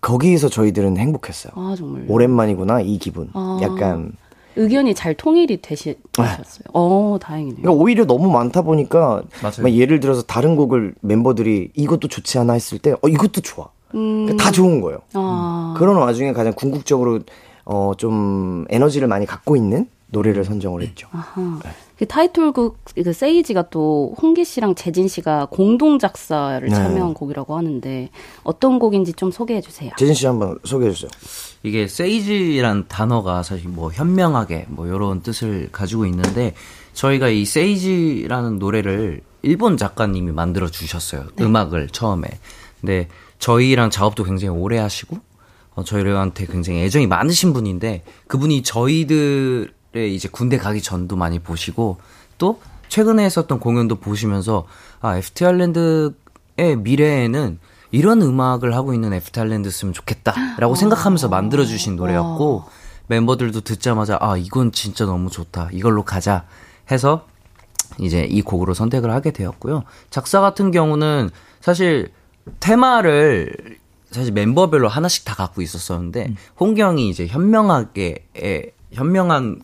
Speaker 4: 거기에서 저희들은 행복했어요.
Speaker 1: 아, 정말.
Speaker 4: 오랜만이구나 이 기분. 아. 약간
Speaker 1: 의견이 잘 통일이 되시, 셨어요 네. 어, 다행이네요.
Speaker 4: 그러니까 오히려 너무 많다 보니까 예를 들어서 다른 곡을 멤버들이 이것도 좋지 않아 했을 때 어, 이것도 좋아. 음. 그러니까 다 좋은 거예요. 아. 그런 와중에 가장 궁극적으로 어, 좀 에너지를 많이 갖고 있는 노래를 선정을 했죠.
Speaker 1: 아하. 네. 그 타이틀곡 그 세이지가 또 홍기 씨랑 재진 씨가 공동 작사를 네. 참여한 곡이라고 하는데 어떤 곡인지 좀 소개해 주세요.
Speaker 4: 재진 씨 한번 소개해 주세요.
Speaker 2: 이게 세이지란 단어가 사실 뭐 현명하게 뭐 이런 뜻을 가지고 있는데 저희가 이 세이지라는 노래를 일본 작가님이 만들어 주셨어요. 네. 음악을 처음에. 근데 저희랑 작업도 굉장히 오래 하시고 어, 저희한테 굉장히 애정이 많으신 분인데 그분이 저희들의 이제 군대 가기 전도 많이 보시고 또 최근에 했었던 공연도 보시면서 아 FT 아일랜드의 미래에는 이런 음악을 하고 있는 FT 아일랜드였으면 좋겠다라고 생각하면서 만들어 주신 노래였고 멤버들도 듣자마자 아 이건 진짜 너무 좋다 이걸로 가자 해서 이제 이 곡으로 선택을 하게 되었고요. 작사 같은 경우는 사실 테마를 사실 멤버별로 하나씩 다 갖고 있었었는데 음. 홍경이 이제 현명하게 에, 현명한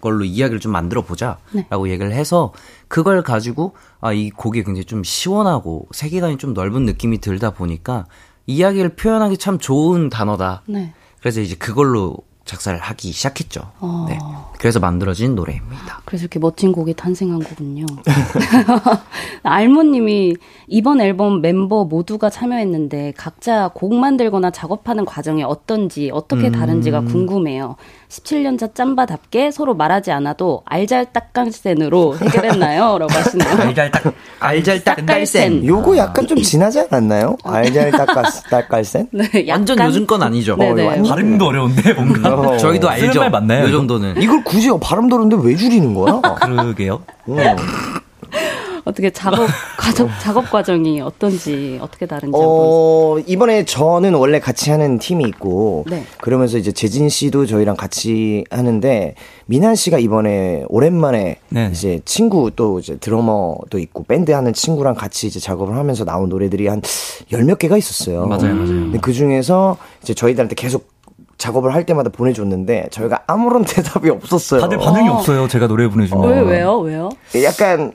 Speaker 2: 걸로 이야기를 좀 만들어 보자라고 네. 얘기를 해서 그걸 가지고 아 이 곡이 굉장히 좀 시원하고 세계관이 좀 넓은 느낌이 들다 보니까 이야기를 표현하기 참 좋은 단어다. 네. 그래서 이제 그걸로 작사를 하기 시작했죠. 어. 네. 그래서 만들어진 노래입니다.
Speaker 1: 그래서 이렇게 멋진 곡이 탄생한 거군요. 알모님이 이번 앨범 mem버 모두가 참여했는데 각자 곡 만들거나 작업하는 과정이 어떤지 어떻게 음. 다른지가 궁금해요. 17년차 짬바답게 서로 말하지 않아도 알잘딱갈센으로 해결했나요? 라고 하시네요.
Speaker 2: 알잘딱, 알잘딱갈센.
Speaker 4: 요거 약간 좀 지나지 않았나요? 알잘딱갈센? 네,
Speaker 2: 완전 요즘 건 아니죠.
Speaker 3: 네, 네. 어, 발음도 어려운데, 뭔가.
Speaker 2: 어, 저희도 알죠. 말 맞나요? 요 정도는.
Speaker 4: 이걸 굳이 발음 더러운데 왜 줄이는 거야?
Speaker 3: 그러게요. 어.
Speaker 1: 어떻게 작업 과정 작업 과정이 어떤지 어떻게 다른지
Speaker 4: 어, 한번. 이번에 저는 원래 같이 하는 팀이 있고 네. 그러면서 이제 재진 씨도 저희랑 같이 하는데 민한 씨가 이번에 오랜만에 네. 이제 친구 또 이제 드러머도 있고 밴드 하는 친구랑 같이 이제 작업을 하면서 나온 노래들이 한 열 몇 개가 있었어요.
Speaker 2: 맞아요, 맞아요.
Speaker 4: 그 중에서 이제 저희들한테 계속 작업을 할 때마다 보내줬는데 저희가 아무런 대답이 없었어요.
Speaker 3: 다들 반응이 어. 없어요. 제가 노래 보내주면.
Speaker 1: 왜 왜요? 왜요?
Speaker 4: 약간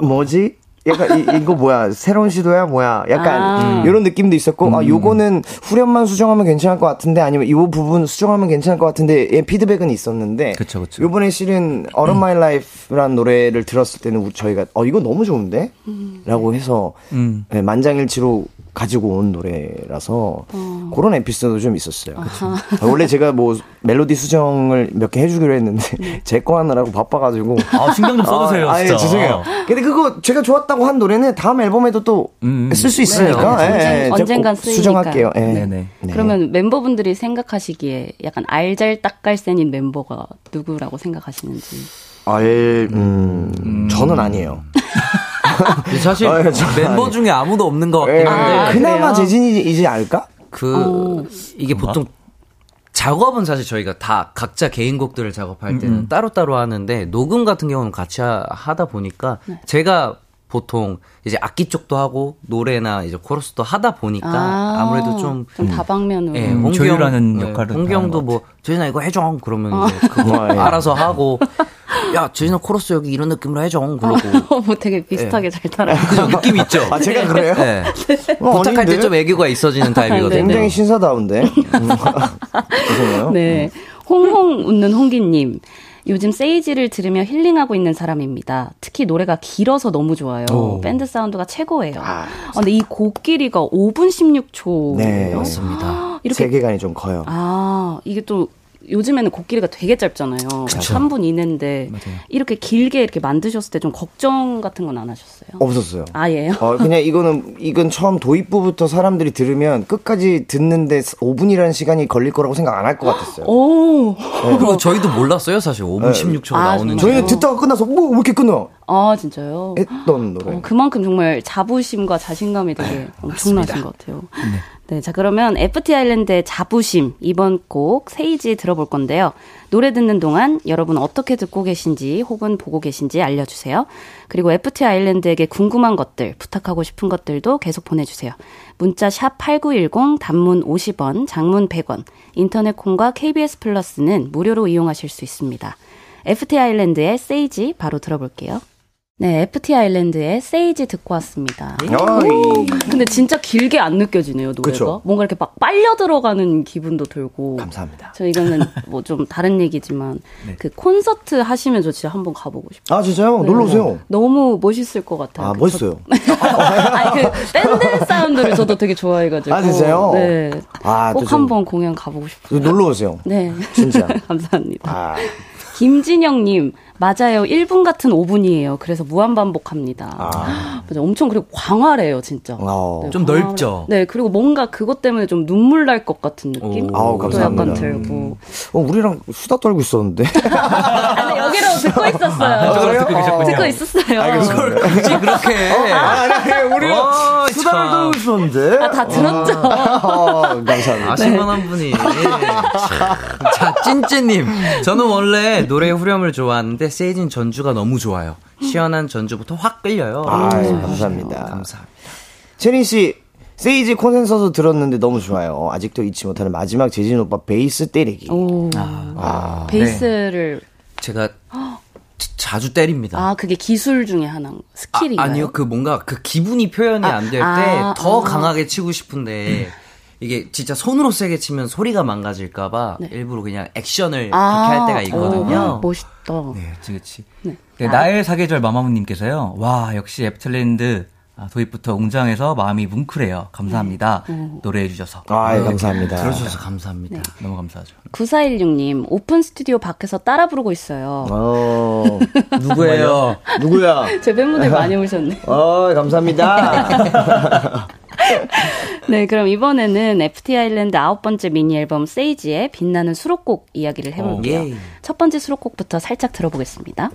Speaker 4: 뭐지? 약간 이, 이거 뭐야 새로운 시도야 뭐야 약간 아. 이런 느낌도 있었고 아, 음. 아 요거는 후렴만 수정하면 괜찮을 것 같은데 아니면 이 부분 수정하면 괜찮을 것 같은데 예, 피드백은 있었는데
Speaker 3: 그쵸, 그쵸.
Speaker 4: 요번에 실은 All of My Life라는 노래를 들었을 때는 저희가 어 이거 너무 좋은데 음. 라고 해서 음. 예, 만장일치로 가지고 온 노래라서 어. 그런 에피소드 좀 있었어요. 원래 제가 뭐 멜로디 수정을 몇 개 해주기로 했는데 네. 제거 하느라고 바빠가지고
Speaker 3: 아 신경 좀 써주세요. 아,
Speaker 4: 예, 죄송해요. 근데 그거 제가 좋았다고 한 노래는 다음 앨범에도 또 쓸수 음. 있으니까
Speaker 1: 네, 네, 예, 언젠간 쓰니까
Speaker 4: 수정할게요. 예.
Speaker 1: 네네. 네. 그러면 멤버분들이 생각하시기에 약간 알잘딱갈센인 멤버가 누구라고 생각하시는지.
Speaker 4: 알, 음, 음. 저는 아니에요.
Speaker 2: 사실 아, 멤버 중에 아무도 없는 것 같긴 예. 한데
Speaker 4: 아, 그나마 재진이지 않을까?
Speaker 2: 그 오. 이게 보통 작업은 사실 저희가 다 각자 개인 곡들을 작업할 때는 음. 따로 따로 하는데 녹음 같은 경우는 같이 하, 다 보니까 네. 제가 보통 이제 악기 쪽도 하고 노래나 이제 코러스도 하다 보니까 아, 무래도 좀,
Speaker 1: 좀 다방면으로
Speaker 3: 네, 홍경, 조율하는 네, 역할을
Speaker 2: 홍경도 뭐 재진아 이거 해줘 그러면 어. 이제 그거 예. 알아서 하고 야 재진아 코러스 여기 이런 느낌으로 해줘 그러고
Speaker 1: 뭐 되게 비슷하게 네. 잘 따라
Speaker 2: 그죠 느낌 있죠
Speaker 4: 아 제가 그래요 네.
Speaker 2: 어, 부탁할 때 좀 애교가 있어지는 타입이거든요
Speaker 4: 굉장히 신사다운데
Speaker 1: 죄송해요 네 홍홍 웃는 홍기님 요즘 세이지를 들으며 힐링하고 있는 사람입니다. 특히 노래가 길어서 너무 좋아요. 오. 밴드 사운드가 최고예요. 아, 아, 근데 이 곡 길이가 5분 16초.
Speaker 4: 네, 맞습니다. 이렇게 세계관이 좀 커요.
Speaker 1: 아, 이게 또 요즘에는 곡길이가 되게 짧잖아요. 그쵸. 3분 이내인데 맞아요. 이렇게 길게 이렇게 만드셨을 때 좀 걱정 같은 건 안 하셨어요?
Speaker 4: 없었어요.
Speaker 1: 아예요?
Speaker 4: 어, 그냥 이거는 이건 처음 도입부부터 사람들이 들으면 끝까지 듣는데 5분이라는 시간이 걸릴 거라고 생각 안 할 것 같았어요.
Speaker 1: 오.
Speaker 2: 네. 그리고 저희도 몰랐어요, 사실 5분 네. 16초가 아, 나오는.
Speaker 4: 저희는 듣다가 끝나서 뭐 왜 이렇게 끊어?
Speaker 1: 아 진짜요?
Speaker 4: 했던 노래. 어,
Speaker 1: 그만큼 정말 자부심과 자신감이 되게 네, 엄청나신 것 같아요. 네. 네, 자 그러면 FT 아일랜드의 자부심 이번 곡 세이지 들어볼 건데요. 노래 듣는 동안 여러분 어떻게 듣고 계신지 혹은 보고 계신지 알려주세요. 그리고 FT 아일랜드에게 궁금한 것들, 부탁하고 싶은 것들도 계속 보내주세요. 문자 샵 #8910 단문 50원, 장문 100원, 인터넷 콩과 KBS 플러스는 무료로 이용하실 수 있습니다. FT 아일랜드의 세이지 바로 들어볼게요. 네, FT 아일랜드의 세이지 듣고 왔습니다. 근데 진짜 길게 안 느껴지네요, 노래가. 그쵸? 뭔가 이렇게 막 빨려 들어가는 기분도 들고.
Speaker 4: 감사합니다.
Speaker 1: 저 이거는 뭐 좀 다른 얘기지만 네. 그 콘서트 하시면 저 진짜 한번 가보고 싶어요.
Speaker 4: 아, 진짜요? 네. 놀러 오세요.
Speaker 1: 너무 멋있을 것 같아요.
Speaker 4: 아, 그 멋있어요.
Speaker 1: 아니, 그 밴드 사운드를 저도 되게 좋아해가지고.
Speaker 4: 아, 진짜요?
Speaker 1: 네. 아, 꼭 한번 공연 가보고 싶어요.
Speaker 4: 놀러 오세요.
Speaker 1: 네.
Speaker 4: 진짜.
Speaker 1: 감사합니다. 아. 김진영님, 맞아요. 1분 같은 5분이에요. 그래서 무한 반복합니다. 아. 맞아. 엄청 그리고 광활해요, 진짜.
Speaker 2: 어. 네, 좀 광활... 넓죠?
Speaker 1: 네, 그리고 뭔가 그것 때문에 좀 눈물 날 것 같은 느낌?
Speaker 4: 아우, 감사합니다.
Speaker 1: 약간 들고.
Speaker 4: 어, 우리랑 수다 떨고 있었는데?
Speaker 1: 아니, 여기로 듣고 있었어요. 아,
Speaker 2: 듣고 계셨군요.
Speaker 1: 듣고 있었어요.
Speaker 2: 아, 그걸 굳이 그렇게. 어,
Speaker 4: 아니, 아니, 우리 어, 수다를 떨고 있었는데?
Speaker 1: 아, 다 들었죠.
Speaker 4: 어, 감사합니다.
Speaker 2: 아실만한 네. 분이. 자, 찐찐님. 저는 원래 노래 후렴을 좋아하는데, Sage는 전주가 너무 좋아요. 시원한 전주부터 확 끌려요.
Speaker 4: 아, 감사합니다. 감사합니다. 채린 씨, Sage 콘서트서 들었는데 너무 좋아요. 아직도 잊지 못하는 마지막 재진 오빠 베이스 때리기.
Speaker 1: 오. 아, 아. 베이스를
Speaker 2: 네. 제가 자주 때립니다.
Speaker 1: 아, 그게 기술 중에 하나, skill인가요?
Speaker 2: 아, 네, 그 뭔가 그 기분이 표현이 아, 안될 때 더 아, 아, 강하게 치고 싶은데 음. 이게 진짜 손으로 세게 치면 소리가 망가질까봐 네. 일부러 그냥 액션을 아~ 그렇게 할 때가 있거든요.
Speaker 1: 오, 멋있다.
Speaker 3: 네, 그치, 그치. 네. 네 나의 사계절 마마무님께서요. 와, 역시 FT Island 아, 도입부터 웅장해서 마음이 뭉클해요. 감사합니다. 네. 노래해주셔서.
Speaker 4: 아, 예, 감사합니다.
Speaker 2: 들어주셔서 감사합니다. 네.
Speaker 3: 너무 감사하죠.
Speaker 1: 9416님, 오픈 스튜디오 밖에서 따라 부르고 있어요.
Speaker 4: 어,
Speaker 2: 누구예요?
Speaker 4: 누구야?
Speaker 1: 제 팬분들 많이 오셨네.
Speaker 4: 어, 감사합니다.
Speaker 1: 네, 그럼 이번에는 FT 아일랜드 아홉 번째 미니 앨범 세이지의 빛나는 수록곡 이야기를 해볼게요. 오, 예. 첫 번째 수록곡부터 살짝 들어보겠습니다.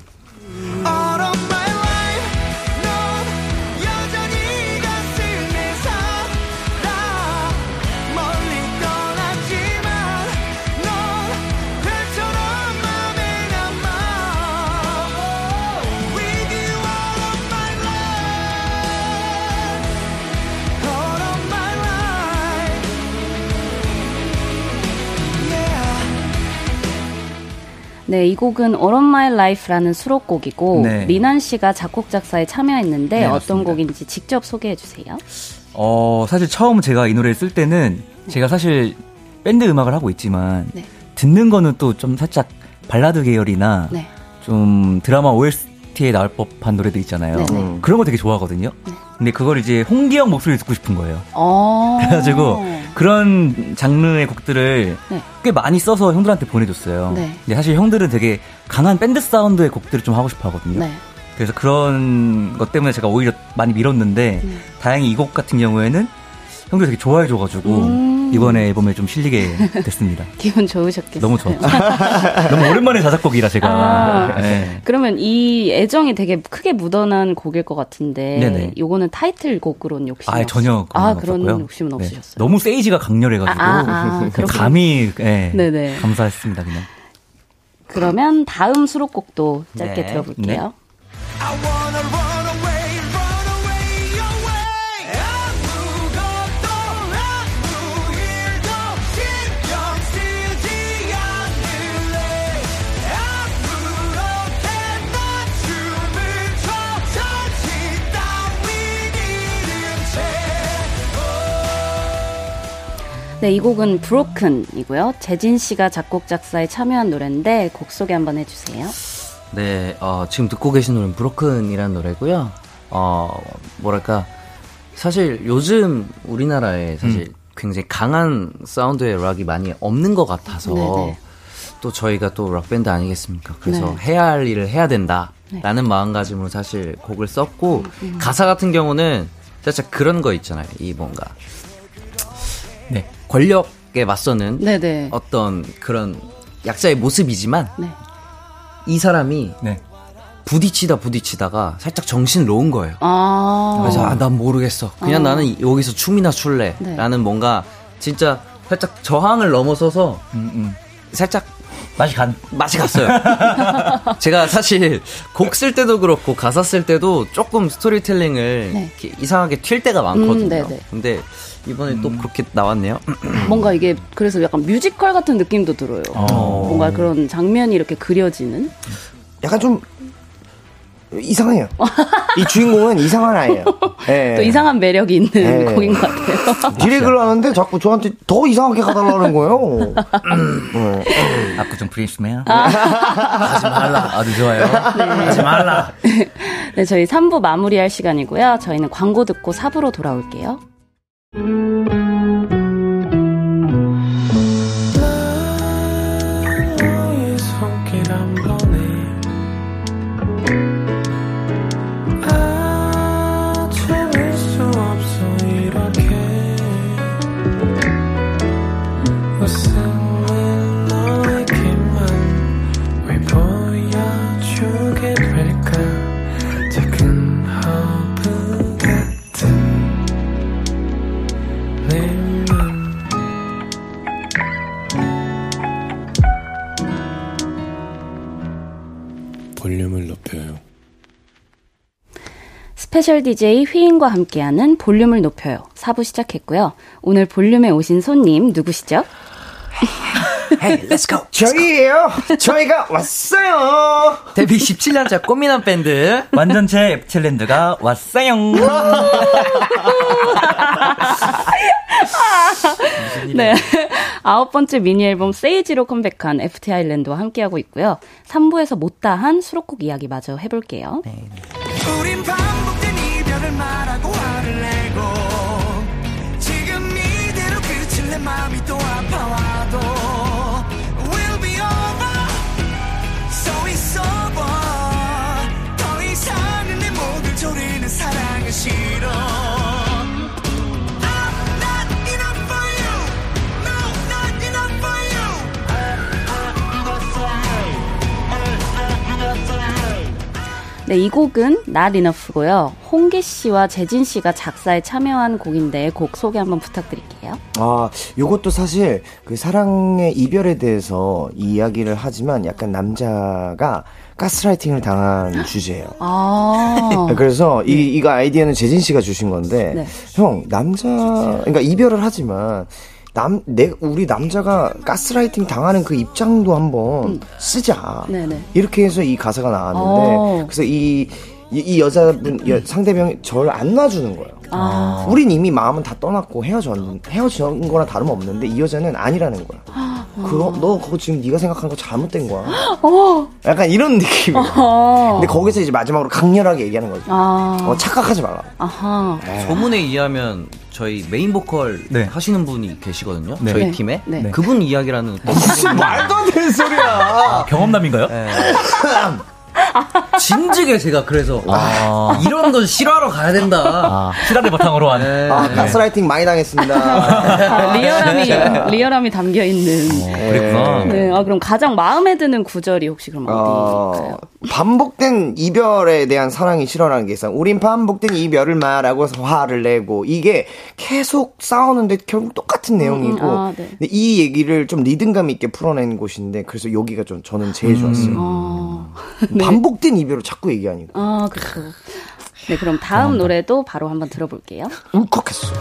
Speaker 1: 네, 이 곡은 All of My Life라는 수록곡이고 네. 리난 씨가 작곡 작사에 참여했는데 네, 어떤 곡인지 직접 소개해 주세요.
Speaker 3: 어, 사실 처음 제가 이 노래를 쓸 때는 네. 제가 사실 밴드 음악을 하고 있지만 네. 듣는 거는 또 좀 살짝 발라드 계열이나 네. 좀 드라마 OST 에 나올 법한 노래들 있잖아요. 네, 음. 그런 거 되게 좋아하거든요. 근데 그걸 이제 홍기영 목소리 듣고 싶은 거예요.
Speaker 1: 어.
Speaker 3: 그래가지고 그런 장르의 곡들을 네. 꽤 많이 써서 형들한테 보내줬어요. 네. 근데 사실 형들은 되게 강한 밴드 사운드의 곡들을 좀 하고 싶어 하거든요. 네. 그래서 그런 것 때문에 제가 오히려 많이 밀었는데 네. 다행히 이 곡 같은 경우에는 형들이 되게 좋아해줘가지고 음~ 이번에 앨범에 좀 실리게 됐습니다.
Speaker 1: 기분 좋으셨겠어요.
Speaker 3: 너무 좋았죠. 너무 오랜만에 자작곡이라 제가. 아,
Speaker 1: 네. 그러면 이 애정이 되게 크게 묻어난 곡일 것 같은데 네네. 요거는 타이틀곡으로는 욕심
Speaker 3: 아, 전혀
Speaker 1: 아 그런. 욕심은 네. 없으셨어요.
Speaker 3: 너무 세이지가 강렬해가지고 아, 아, 아 감히 네, 네네. 감사했습니다 그냥.
Speaker 1: 그러면 다음 수록곡도 짧게 네. 들어볼게요. 네. 네, 이 곡은 Broken이고요. 재진 씨가 작곡 작사에 참여한 노래인데 곡 소개 한번 해주세요.
Speaker 2: 네, 어, 지금 듣고 계신 노래는 Broken이라는 노래고요. 어, 뭐랄까 사실 요즘 우리나라에 사실 음. 굉장히 강한 사운드의 락이 많이 없는 것 같아서 네네. 또 저희가 또 락밴드 아니겠습니까? 그래서 네. 해야 할 일을 해야 된다 라는 네. 마음가짐으로 사실 곡을 썼고 음, 음. 가사 같은 경우는 살짝 그런 거 있잖아요. 이 뭔가 네. 권력에 맞서는 네네. 어떤 그런 약자의 모습이지만 네. 이 사람이 네. 부딪히다 부딪히다가 살짝 정신 놓은 거예요. 아~ 그래서 아, 난 모르겠어. 그냥 아~ 나는 여기서 춤이나 출래라는 네. 뭔가 진짜 살짝 저항을 넘어서서 음, 음. 살짝
Speaker 3: 맛이 간
Speaker 2: 맛이 갔어요. 제가 사실 곡 쓸 때도 그렇고 가사 쓸 때도 조금 스토리텔링을 네. 이상하게 튈 때가 많거든요. 음, 근데 이번에 음. 또 그렇게 나왔네요.
Speaker 1: 뭔가 이게 그래서 약간 뮤지컬 같은 느낌도 들어요. 어. 뭔가 그런 장면이 이렇게 그려지는.
Speaker 4: 약간 좀 이상해요. 이 주인공은 이상한 아이예요.
Speaker 1: 네. 또 이상한 매력이 있는 네. 곡인 것 같아요.
Speaker 4: direct을 하는데 자꾸 저한테 더 이상하게 가달라는 거예요.
Speaker 3: 압구정 프린스맨. 하지 말라. 아주 좋아요. 네. 하지 말라.
Speaker 1: 네, 저희 3부 마무리할 시간이고요. 저희는 광고 듣고 4부로 돌아올게요. was so 스페셜 DJ 휘인과 함께하는 볼륨을 높여요. 4부 시작했고요. 오늘 볼륨에 오신 손님 누구시죠?
Speaker 4: Hey, let's go. 저희예요. 저희가 왔어요.
Speaker 2: 데뷔 17년차 꽃미남 밴드
Speaker 3: 완전체 앱챌린드가 왔어요.
Speaker 1: 네. 아홉 번째 미니 앨범 세이지로 컴백한 FT 아일랜드와 함께하고 있고요. 3부에서 못다한 수록곡 이야기 마저 해볼게요. 네. 네, 이 곡은 Not Enough고요. 홍기 씨와 재진 씨가 작사에 참여한 곡인데 곡 소개 한번 부탁드릴게요.
Speaker 4: 아, 요것도 사실 그 사랑의 이별에 대해서 이야기를 하지만 약간 남자가 가스라이팅을 당한 주제예요. 아. 그래서 이 이거 아이디어는 재진 씨가 주신 건데 네. 형 남자 그러니까 이별을 하지만 남, 내, 우리 남자가 가스라이팅 당하는 그 입장도 한번 음. 쓰자. 네네. 이렇게 해서 이 가사가 나왔는데, 어. 그래서 이, 이, 이 여자분, 여, 상대방이 저를 안 놔주는 거예요. 아. 우린 이미 마음은 다 떠났고 헤어졌, 헤어진 거나 다름없는데 이 여자는 아니라는 거야. 아. 그거, 너 그거 지금 네가 생각하는 거 잘못된 거야. 어. 약간 이런 느낌이야. 어. 근데 거기서 이제 마지막으로 강렬하게 얘기하는 거죠. 아. 어, 착각하지 말라.
Speaker 2: 소문에 의하면 저희 메인 보컬 네. 하시는 분이 계시거든요. 네. 저희 네. 팀에 네. 그분 이야기라는
Speaker 4: 무슨 말도 안 되는 소리야. 아,
Speaker 3: 경험남인가요? 네.
Speaker 2: 진즉에 제가 그래서 아. 이런 건 실화로 가야 된다. 아,
Speaker 3: 실화를 바탕으로 한. 네.
Speaker 4: 아, 가스라이팅 많이 당했습니다. 아,
Speaker 1: 리얼함이 리얼함이 담겨 있는. 어, 그랬구나. 네. 아 그럼 가장 마음에 드는 구절이 혹시 그럼 어디일까요? 어,
Speaker 4: 반복된 이별에 대한 사랑이 실화라는 게 있어. 우린 반복된 이별을 말하고 서 화를 내고 이게 계속 싸우는데 결국 똑같은 내용이고. 음, 음, 아, 네. 근데 이 얘기를 좀 리듬감 있게 풀어낸 곳인데 그래서 여기가 좀 저는 제일 좋았어요. 음. 아, 네. 반복된 이별을 자꾸 얘기하니까.
Speaker 1: 아, 그렇죠. 네, 그럼 다음 노래도 바로 한번 들어볼게요.
Speaker 4: 울컥했어.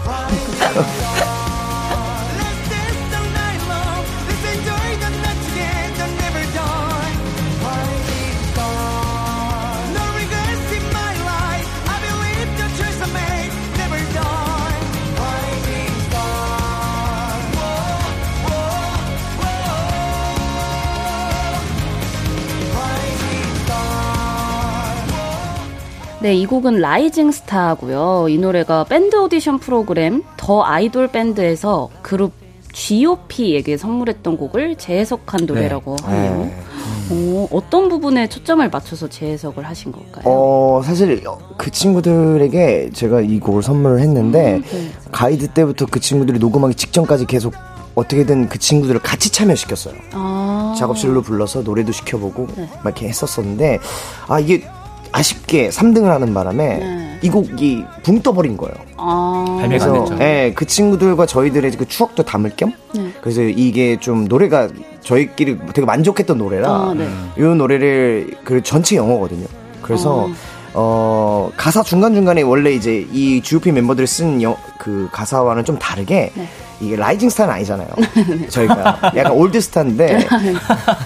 Speaker 1: 네, 이 곡은 Rising Star고요. 이 노래가 밴드 오디션 프로그램 The Idol Band에서 그룹 G.O.P에게 선물했던 곡을 재해석한 노래라고 네. 하네요. 네. 오, 어떤 부분에 초점을 맞춰서 재해석을 하신 걸까요?
Speaker 4: 어, 사실 그 친구들에게 제가 이 곡을 선물을 했는데 음, 네. 가이드 때부터 그 친구들이 녹음하기 직전까지 계속 어떻게든 그 친구들을 같이 참여시켰어요. 아~ 작업실로 불러서 노래도 시켜보고 네. 막 이렇게 했었었는데 아 이게 아쉽게 3등을 하는 바람에 네. 이 곡이 붕 떠버린 거예요. 아.
Speaker 3: 그래서
Speaker 4: 예, 그 친구들과 저희들의 그 추억도 담을 겸 네. 그래서 이게 좀 노래가 저희끼리 되게 만족했던 노래라 아, 네. 이 노래를 그 전체 영어거든요. 그래서 어. 어, 가사 중간중간에 원래 이제 이 GOP 멤버들이 쓴 그 가사와는 좀 다르게 네. 이게 Rising Star는 아니잖아요. 저희가 약간 old star인데 네.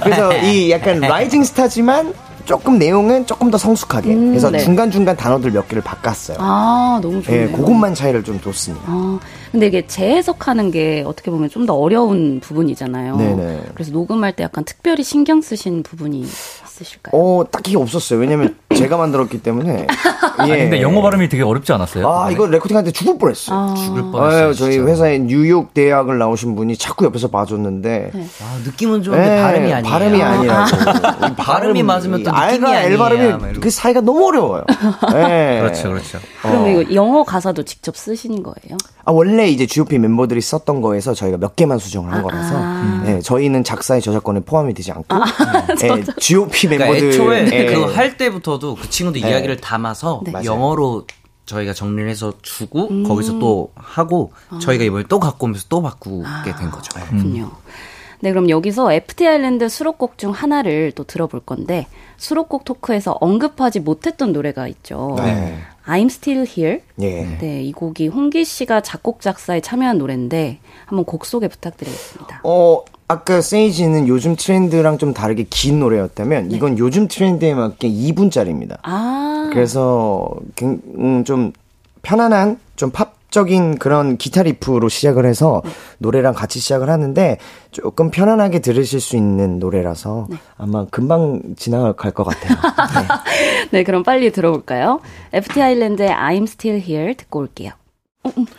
Speaker 4: 그래서 이 약간 라이징 스타지만 조금 내용은 조금 더 성숙하게. 음, 그래서 네. 중간중간 단어들 몇 개를 바꿨어요.
Speaker 1: 아, 너무 좋네요. 예,
Speaker 4: 그것만 차이를 좀 뒀습니다. 아,
Speaker 1: 근데 이게 재해석하는 게 어떻게 보면 좀 더 어려운 부분이잖아요. 네네. 그래서 녹음할 때 약간 특별히 신경 쓰신 부분이 있으실까요?
Speaker 4: 어, 딱히 없었어요. 왜냐면 제가 만들었기 때문에.
Speaker 3: 예. 아니, 근데 영어 발음이 되게 어렵지 않았어요?
Speaker 4: 아, 이거 레코딩할 때 죽을 뻔했어요. 아.
Speaker 3: 죽을 뻔했어요.
Speaker 4: 저희. 회사에 뉴욕 대학을 나오신 분이 자꾸 옆에서 봐줬는데. 네.
Speaker 2: 아, 느낌은 좋은데 네, 발음이 아니에요.
Speaker 4: 발음이 아니라고.
Speaker 2: 아. 발음이 맞으면 또 느낌이 아니야.
Speaker 4: L 발음이 그 사이가 너무 어려워요.
Speaker 3: 네. 그렇죠, 그렇죠.
Speaker 1: 그럼 어. 이거 영어 가사도 직접 쓰신 거예요?
Speaker 4: 아, 원래 이제 GOP 멤버들이 썼던 거에서 저희가 몇 개만 수정을 한 아, 거라서 아. 네, 저희는 작사의 저작권에 포함이 되지 않고 아, 네, GOP 그러니까 멤버들
Speaker 2: 애초에 네. 그거 할 때부터도 그 친구들 네. 이야기를 담아서 네. 영어로 저희가 정리를 해서 주고 음. 거기서 또 하고 아. 저희가 이번에 또 갖고 오면서 또 바꾸게 아, 된 거죠.
Speaker 1: 그렇군요. 음. 네, 그럼 여기서 FT 아일랜드 수록곡 중 하나를 또 들어볼 건데 수록곡 토크에서 언급하지 못했던 노래가 있죠. 네. I'm Still Here. 예. 네, 이 곡이 홍기 씨가 작곡 작사에 참여한 노래인데 한번 곡 소개 부탁드리겠습니다.
Speaker 4: 어, 아까 세이지는 요즘 트렌드랑 좀 다르게 긴 노래였다면 네. 이건 요즘 트렌드에 맞게 2분짜리입니다. 아. 그래서 음, 좀 편안한 좀 팝 적인 그런 기타 riff로 시작을 해서 네. 노래랑 같이 시작을 하는데 조금 편안하게 들으실 수 있는 노래라서 네. 아마 금방 지나갈 것 같아요.
Speaker 1: 네. 네, 그럼 빨리 들어볼까요? FT 아일랜드의 I'm Still Here 듣고 올게요.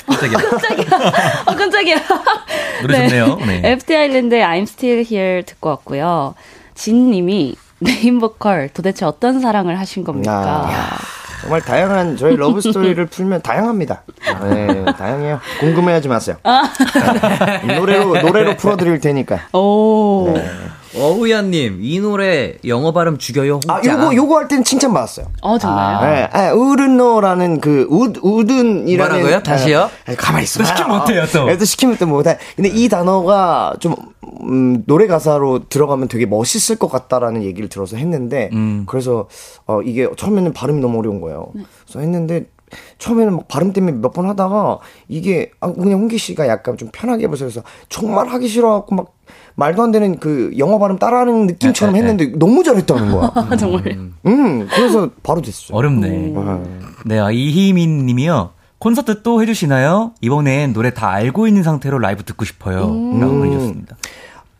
Speaker 1: 깜짝이야. 깜짝이야. 어, 깜짝이야.
Speaker 3: 노래 좋네요. 네.
Speaker 1: FT 아일랜드의 I'm Still Here 듣고 왔고요. 진 님이 메인 보컬 도대체 어떤 사랑을 하신 겁니까? 아,
Speaker 4: 정말 다양한 저희 러브 스토리를 풀면 다양합니다. 네, 다양해요. 궁금해하지 마세요. 아. 네. 노래로 노래로 풀어드릴 테니까. 오.
Speaker 2: 네. 어우야님, 이 노래 영어 발음 죽여요.
Speaker 4: 홍자. 아, 요거, 요거 할 때는 칭찬 받았어요.
Speaker 1: 어, 정말요? 아.
Speaker 4: 네, 아, 우르노라는 그, 우, wouldn't이라는.
Speaker 2: 뭐라고요? 다시요?
Speaker 4: 아, 가만히 있어.
Speaker 3: 시키면 못해요, 또.
Speaker 4: 또 시키면 또 못해. 근데 이 단어가 좀, 음, 노래 가사로 들어가면 되게 멋있을 것 같다라는 얘기를 들어서 했는데, 음. 그래서, 어, 이게 처음에는 발음이 너무 어려운 거예요. 네. 그래서 했는데, 처음에는 막 발음 때문에 몇 번 하다가 이게 아 그냥 홍기 씨가 약간 좀 편하게 해보세요. 그래서 정말 하기 싫어갖고 막 말도 안 되는 그 영어 발음 따라하는 느낌처럼 네, 네, 했는데 너무 잘했다는 거야.
Speaker 1: 아, 정말.
Speaker 4: 음. 음, 그래서 바로 됐죠.
Speaker 3: 어렵네. 음. 네, 아, 이희민 님이요. 콘서트 또 해주시나요? 이번엔 노래 다 알고 있는 상태로 라이브 듣고 싶어요. 음. 라고 보내주셨습니다.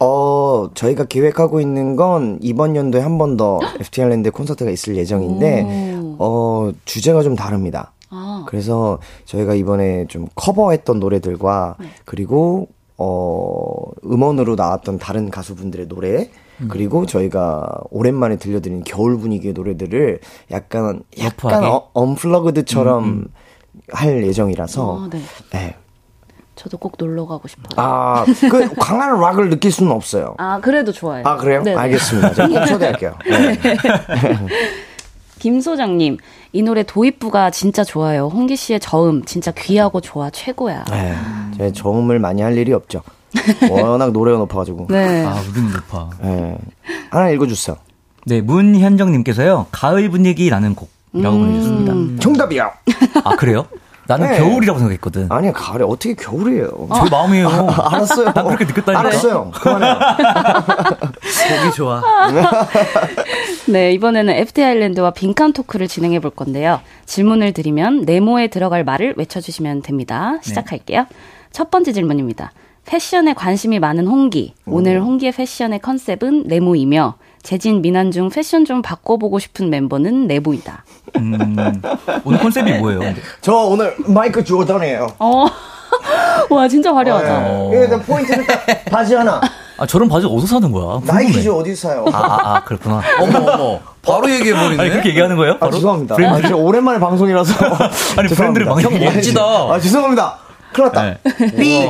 Speaker 4: 어, 저희가 계획하고 있는 건 이번 연도에 한 번 더 FT 아일랜드 콘서트가 있을 예정인데, 어, 주제가 좀 다릅니다. 아. 그래서 저희가 이번에 좀 커버했던 노래들과 네. 그리고 어 음원으로 나왔던 다른 가수분들의 노래 음. 그리고 저희가 오랜만에 들려드린 겨울 분위기의 노래들을 약간 약간 어, 언플러그드처럼 음, 음. 할 예정이라서 아, 네. 네.
Speaker 1: 저도 꼭 놀러 가고 싶어요.
Speaker 4: 아, 그 강한 락을 느낄 수는 없어요.
Speaker 1: 아, 그래도 좋아요.
Speaker 4: 아, 그래요? 네네. 알겠습니다. 제가 꼭 초대할게요. 네.
Speaker 1: 김 소장님, 이 노래 도입부가 진짜 좋아요. 홍기 씨의 저음 진짜 귀하고 좋아 최고야. 네,
Speaker 4: 제 저음을 많이 할 일이 없죠. 워낙 노래가 높아가지고.
Speaker 3: 네. 아, 우린 높아.
Speaker 4: 네. 하나 읽어주세요.
Speaker 3: 네, 문현정님께서요. 가을 분위기라는 곡이라고 음. 보내주셨습니다.
Speaker 4: 정답이야.
Speaker 3: 아, 그래요? 나는 네. 겨울이라고 생각했거든.
Speaker 4: 아니야, 가을에 어떻게 겨울이에요?
Speaker 3: 제 어. 마음이에요.
Speaker 4: 아, 알았어요.
Speaker 3: 난 그렇게 느꼈다니까.
Speaker 4: 알았어요. 그만해요.
Speaker 2: 보기 좋아.
Speaker 1: 네, 이번에는 FT 아일랜드와 빈칸 토크를 진행해 볼 건데요. 질문을 드리면 네모에 들어갈 말을 외쳐주시면 됩니다. 시작할게요. 네. 첫 번째 질문입니다. 패션에 관심이 많은 홍기. 오늘 홍기의 패션의 컨셉은 네모이며 재진 미난 중 패션 좀 바꿔보고 싶은 멤버는 내보이다. 음,
Speaker 3: 오늘 컨셉이 뭐예요?
Speaker 4: 저 오늘 마이크 조던이에요. 어.
Speaker 1: 와 진짜 화려하다.
Speaker 4: 어. 네. 이거 포인트는 바지 하나.
Speaker 3: 아 저런 바지 어디서 사는 거야?
Speaker 4: 나이키죠 어디서 사요?
Speaker 3: 아, 아, 아 그렇구나.
Speaker 2: 어머 어머. 바로 얘기해 버리네.
Speaker 3: 아니 그렇게 얘기하는 거예요?
Speaker 4: 바로? 아 죄송합니다. 브랜드. 아, 오랜만에 방송이라서.
Speaker 3: 아니 브랜드를
Speaker 2: 막형 멋지다.
Speaker 4: 아 죄송합니다. 큰일 났다. 네.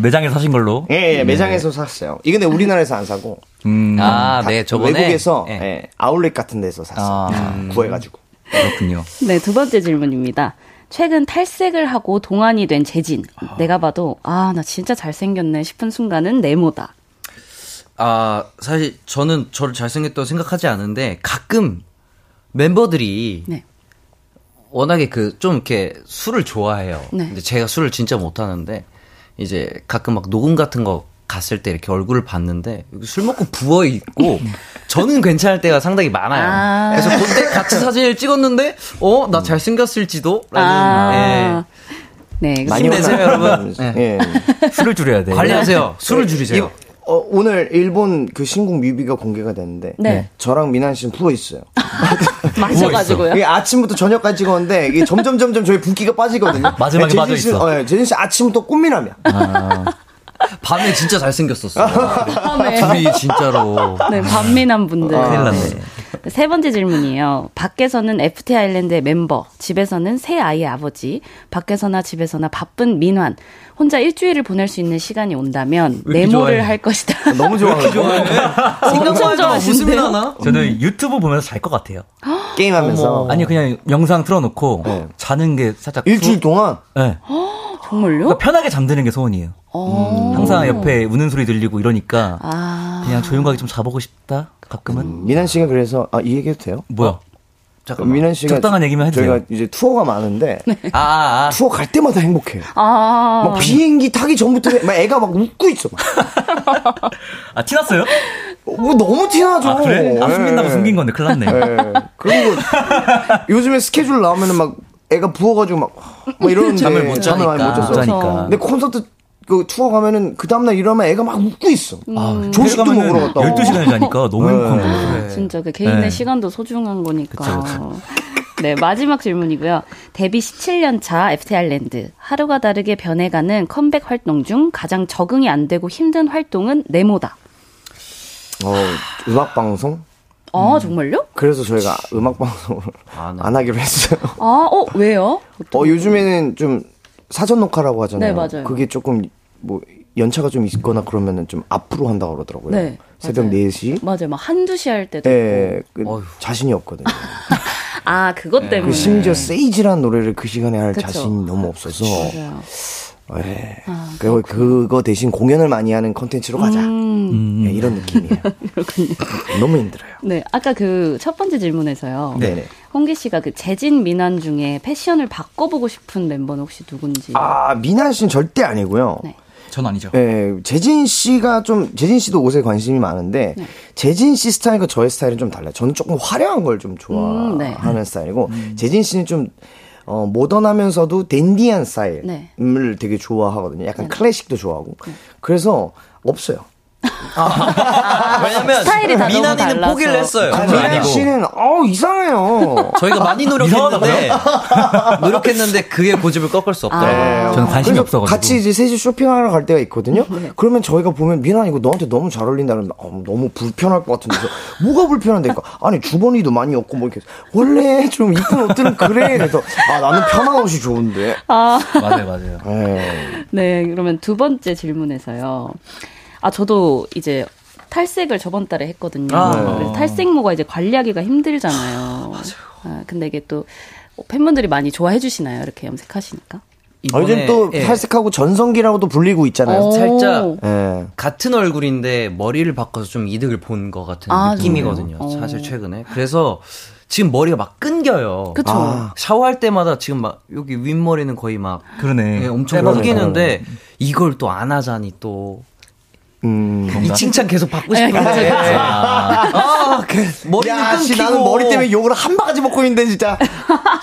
Speaker 3: 매장에서 사신 걸로?
Speaker 4: 예, 예 매장에서 네. 샀어요. 이게 근데 우리나라에서 안 사고. 음.
Speaker 2: 아, 네, 저번에
Speaker 4: 외국에서 예. 예, 아울렛 같은 데서 샀어요. 아, 음. 구해가지고.
Speaker 3: 그렇군요.
Speaker 1: 네, 두 번째 질문입니다. 최근 탈색을 하고 동안이 된 재진. 아. 내가 봐도 아, 나 진짜 잘생겼네 싶은 순간은 네모다.
Speaker 2: 아, 사실 저는 저를 잘생겼다고 생각하지 않은데 가끔 멤버들이 네. 워낙에 그 좀 이렇게 술을 좋아해요. 네. 근데 제가 술을 진짜 못 하는데 이제 가끔 막 녹음 같은 거 갔을 때 이렇게 얼굴을 봤는데 술 먹고 부어 있고 저는 괜찮을 때가 상당히 많아요. 아~ 그래서 그때 같이 사진을 찍었는데 어 나 잘생겼을지도 라는 아~ 예.
Speaker 1: 네,
Speaker 2: 많이 내세요 여러분. 네. 예.
Speaker 3: 술을 줄여야 돼.
Speaker 2: 관리하세요. 술을 줄이세요.
Speaker 4: 어, 오늘 일본 그 신곡 뮤비가 공개가 됐는데 네. 저랑 미난 씨는 부어 있어요.
Speaker 1: 마셔가지고요.
Speaker 4: 아침부터 저녁까지 찍었는데 이게 점점 점점 저희 붓기가 빠지거든요.
Speaker 3: 마지막에 빠져 있어.
Speaker 4: 어, 예, 재진 씨 아침부터 꽃미남이야. 아.
Speaker 2: 밤에 진짜 잘생겼었어. 밤에. 둘이 진짜로.
Speaker 1: 네, 밤미남 분들.
Speaker 3: 아, 큰일 났네.
Speaker 1: 세 번째 질문이에요. 밖에서는 FT 아일랜드의 멤버, 집에서는 새 아이의 아버지, 밖에서나 집에서나 바쁜 민환, 혼자 일주일을 보낼 수 있는 시간이 온다면 네모를 할 것이다.
Speaker 4: 아, 너무. 좋아해.
Speaker 1: 엄청 좋아하시는데요?
Speaker 3: 저는 유튜브 보면서 잘 것 같아요.
Speaker 4: 게임하면서.
Speaker 3: 아니 그냥 영상 틀어놓고 네. 자는 게 살짝
Speaker 4: 일주일 동안.
Speaker 3: 네.
Speaker 1: 정말요?
Speaker 3: 그러니까 편하게 잠드는 게 소원이에요. 음. 항상 옆에 우는 소리 들리고 이러니까 아. 그냥 조용하게 좀 자보고 싶다. 가끔은. 음,
Speaker 4: 미난 씨가 그래서 아 이 얘기해도 돼요?
Speaker 3: 뭐야? 어?
Speaker 4: 잠깐 미난 씨가
Speaker 3: 적당한 얘기만 해도
Speaker 4: 저희가 이제 투어가 많은데
Speaker 2: 네. 아, 아, 아.
Speaker 4: 투어 갈 때마다 행복해요. 아. 막 비행기 타기 전부터 막 애가 막 웃고 있어.
Speaker 3: 아 티났어요?
Speaker 4: 뭐 너무 티나죠.
Speaker 3: 아, 그래? 아, 숨긴다고 숨긴 건데 큰일 났네. 네.
Speaker 4: 그리고 요즘에 스케줄 나오면은 막 애가 부어가지고 막, 막 이러는데
Speaker 2: 잠을 못 자니까.
Speaker 4: 잠을 못 자서.
Speaker 3: 자니까.
Speaker 4: 근데 콘서트 그 투어 가면은 그 다음날 일어나면 애가 막 웃고 있어. 아, 조식도 먹으러 갔다.
Speaker 3: 12시간을 자니까 너무 행복한 거예요.
Speaker 1: 네. 진짜 그 개인의 네. 시간도 소중한 거니까. 그쵸, 그쵸. 네, 마지막 질문이고요. 데뷔 17년 차 FT 아일랜드. 하루가 다르게 변해가는 컴백 활동 중 가장 적응이 안 되고 힘든 활동은 네모다.
Speaker 4: 어, 음악 방송?
Speaker 1: 아, 음. 정말요?
Speaker 4: 그래서 저희가 음악 방송을 아, 네. 안 하기로 했어요.
Speaker 1: 아, 어, 왜요?
Speaker 4: 어, 요즘에는 좀 사전 녹화라고 하잖아요.
Speaker 1: 네, 맞아요.
Speaker 4: 그게 조금 뭐 연차가 좀 있거나 그러면은 좀 앞으로 한다고 그러더라고요. 네. 새벽 맞아요. 4시.
Speaker 1: 맞아요. 막 한두 시 할 때도
Speaker 4: 네, 그 자신이 없거든요.
Speaker 1: 아, 그것 네. 때문에.
Speaker 4: 그 심지어 세이지란 노래를 그 시간에 할 그쵸. 자신이 너무 없어서.
Speaker 1: 맞아요.
Speaker 4: 네. 아, 그, 그거 대신 공연을 많이 하는 컨텐츠로 가자. 음. 네, 이런 느낌이에요. 그렇군요. 너무 힘들어요.
Speaker 1: 네, 아까 그 첫 번째 질문에서요. 네 홍기 씨가 그 재진 미난 중에 패션을 바꿔보고 싶은 멤버는 혹시 누군지?
Speaker 4: 아, 미난 씨는 절대 아니고요. 네.
Speaker 3: 전 아니죠.
Speaker 4: 네, 재진 씨가 좀 재진 씨도 옷에 관심이 많은데 네. 재진 씨 스타일과 저의 스타일은 좀 달라요. 저는 조금 화려한 걸 좀 좋아하는 음, 네. 스타일이고 음. 재진 씨는 좀 어, 모던하면서도 댄디한 스타일을 네. 되게 좋아하거든요. 약간 네. 클래식도 좋아하고. 네. 그래서 없어요.
Speaker 2: 아, 왜냐면 미나니는 포기를 했어요.
Speaker 4: 아, 미나 씨는 어 이상해요.
Speaker 2: 저희가 많이 노력했는데 노력했는데 그게 고집을 꺾을 수 없더라고요.
Speaker 3: 아, 저는 관심이 없어가지고
Speaker 4: 같이 이제 셋이 쇼핑하러 갈 때가 있거든요. 네. 그러면 저희가 보면 미나 이거 너한테 너무 잘 어울린다 그러면 어, 너무 불편할 것 같은데 뭐가 불편한데까 아니 주머니도 많이 없고 뭐 이렇게 원래 좀 이쁜 옷들은 그래 그래서 아 나는 편한 옷이 좋은데.
Speaker 1: 아
Speaker 3: 맞아요 맞아요.
Speaker 1: 네. 네 그러면 두 번째 질문에서요. 아 저도 이제 탈색을 저번 달에 했거든요. 아. 그래서 탈색모가 이제 관리하기가 힘들잖아요. 아,
Speaker 2: 맞아요.
Speaker 1: 아, 근데 이게 또 팬분들이 많이 좋아해 주시나요? 이렇게 염색하시니까?
Speaker 4: 아, 요즘 또 예. 탈색하고 전성기라고도 불리고 있잖아요.
Speaker 2: 살짝 예. 같은 얼굴인데 머리를 바꿔서 좀 이득을 본 것 같은 아, 느낌이거든요. 오. 사실 최근에. 그래서 지금 머리가 막 끊겨요.
Speaker 1: 그쵸.
Speaker 2: 아. 샤워할 때마다 지금 막 여기 윗머리는 거의 막
Speaker 3: 그러네.
Speaker 2: 예, 엄청 끊기는데 이걸 또 안 하자니 또 음, 이 칭찬 계속 받고 싶은데. 네, 아,
Speaker 4: 아, 그, 머리는 야, 끊기고. 나는 머리 때문에 욕을 한 바가지 먹고 있는데, 진짜.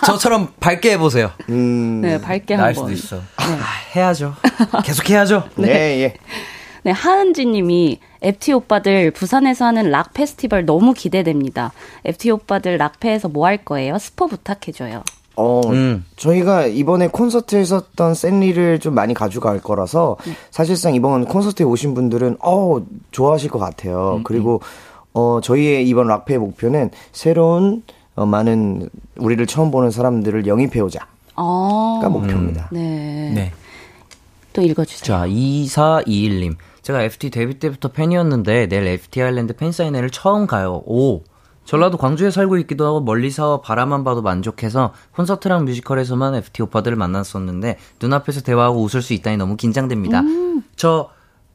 Speaker 2: 저처럼 밝게 해보세요.
Speaker 1: 음, 네, 밝게 한
Speaker 3: 번. 수도 있어. 네.
Speaker 2: 아, 해야죠. 계속 해야죠.
Speaker 4: 네, 네, 예.
Speaker 1: 네, 하은지 님이 FT 오빠들 부산에서 하는 락 페스티벌 너무 기대됩니다. FT 오빠들 락페에서 뭐 할 거예요? 스포 부탁해줘요.
Speaker 4: 어, 음. 저희가 이번에 콘서트에 있었던 샌리를 좀 많이 가져갈 거라서 네. 사실상 이번 콘서트에 오신 분들은 어, 좋아하실 것 같아요. 음, 그리고 어, 저희의 이번 락페의 목표는 새로운 어, 많은 우리를 처음 보는 사람들을 영입해 오자가 아~ 목표입니다.
Speaker 1: 음. 네. 네. 또 읽어주세요.
Speaker 2: 자, 2421님. 제가 FT 데뷔 때부터 팬이었는데 내일 FT 아일랜드 팬사인회를 처음 가요. 오. 전라도 광주에 살고 있기도 하고 멀리서 바라만 봐도 만족해서 콘서트랑 뮤지컬에서만 FT 오빠들을 만났었는데 눈앞에서 대화하고 웃을 수 있다니 너무 긴장됩니다. 음. 저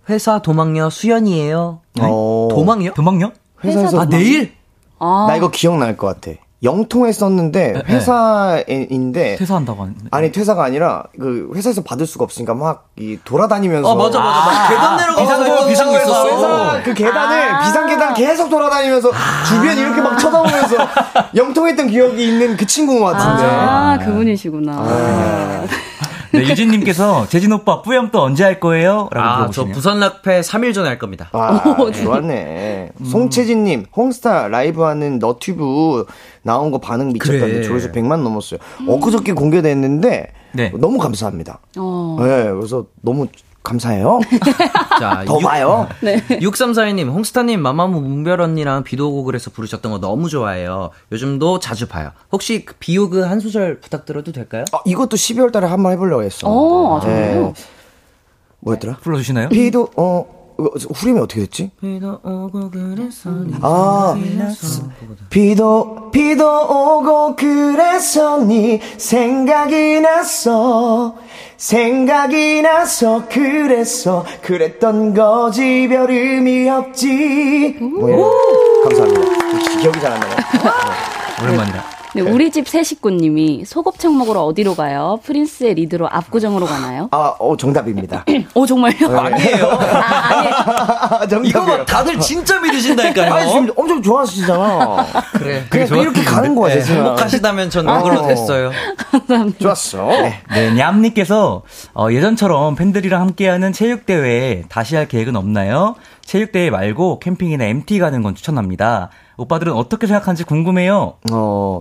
Speaker 2: 회사 도망녀 수연이에요.
Speaker 3: 네? 어.
Speaker 2: 도망녀?
Speaker 3: 도망녀?
Speaker 4: 회사에서
Speaker 2: 아 내일?
Speaker 4: 아. 나 이거 기억날 것 같아. 영통에 썼는데 네, 네. 회사인데
Speaker 3: 퇴사한다고 하는
Speaker 4: 아니 퇴사가 아니라 그 회사에서 받을 수가 없으니까 막 이 돌아다니면서
Speaker 2: 아 맞아 맞아. 아, 계단 내려가서
Speaker 4: 비상 비상 회사 그 계단을 아~ 비상 계단 계속 돌아다니면서 아~ 주변 이렇게 막 쳐다보면서 영통했던 기억이 있는 그 친구인 것 같은데.
Speaker 1: 아, 그분이시구나. 아.
Speaker 3: 네, 유진님께서 재진 오빠 뿌염 또 언제 할 거예요? 라고 아, 물어보시네요.
Speaker 2: 저 부산 락패 3일 전에 할 겁니다.
Speaker 4: 아, 오, 좋았네. 음. 송채진님, 홍스타 라이브 하는 너튜브 나온 거 반응 미쳤다는데 그래. 조회수 100만 넘었어요. 음. 엊그저께 공개됐는데 네. 너무 감사합니다. 어. 네, 그래서 너무 감사해요. 자, 더 6, 봐요. 네.
Speaker 2: 6342님, 홍스타님, 마마무 문별 언니랑 비도 오고 그래서 부르셨던 거 너무 좋아해요. 요즘도 자주 봐요. 혹시 그 비오그 한 소절 부탁드려도 될까요?
Speaker 4: 아, 이것도 12월 달에 한번 해보려고 했어.
Speaker 1: 어, 아, 정말요? 네.
Speaker 4: 뭐였더라?
Speaker 3: 불러주시나요?
Speaker 4: 비도, 어, 후렴이 어떻게 됐지? 비도 오고 그래서 아 비도 비도 오고 그래서 네 생각이 났어. 생각이 나서 그래서 그랬던 거지. 별 의미 없지. 뭐 감사합니다. 기억이 잘 안 나요.
Speaker 3: 네. 오랜만이다
Speaker 1: 네, 우리 집 새 식구님이 소곱창 먹으러 어디로 가요? 프린스의 리드로 압구정으로 가나요?
Speaker 4: 아, 어, 정답입니다.
Speaker 1: 어, 정말요? 네.
Speaker 2: 아니에요. 아, 아니에요. 이거 봐, 다들 진짜 믿으신다니까요.
Speaker 4: 아니, 지금 엄청 좋아하시잖아.
Speaker 2: 그래.
Speaker 4: 그냥 이렇게 가는 거야, 네,
Speaker 2: 행복하시다면 전 그걸로 어. 됐어요.
Speaker 1: 감사합니다.
Speaker 4: 좋았어.
Speaker 3: 네, 네 냠님께서 어, 예전처럼 팬들이랑 함께하는 체육대회 다시 할 계획은 없나요? 체육대회 말고 캠핑이나 MT 가는 건 추천합니다. 오빠들은 어떻게 생각하는지 궁금해요.
Speaker 4: 어,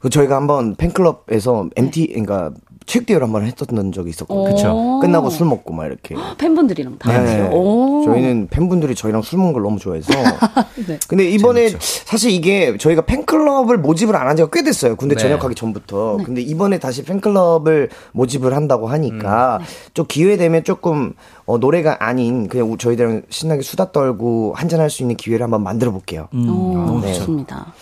Speaker 4: 그 저희가 한번 팬클럽에서 MT, 그러니까 체육대회를 한 번 했었던 적이 있었거든요. 그쵸. 끝나고 술 먹고 막 이렇게.
Speaker 1: 팬분들이랑 다
Speaker 4: 네. 저희는 팬분들이 저희랑 술 먹는 걸 너무 좋아해서. 네. 근데 이번에 재밌죠. 사실 이게 저희가 팬클럽을 모집을 안 한 지가 꽤 됐어요. 군대 네. 전역하기 전부터. 네. 근데 이번에 다시 팬클럽을 모집을 한다고 하니까 음. 좀 기회 되면 조금 어, 노래가 아닌 그냥 저희들랑 신나게 수다 떨고 한잔할 수 있는 기회를 한번 만들어 볼게요.
Speaker 1: 음. 오, 네. 좋습니다.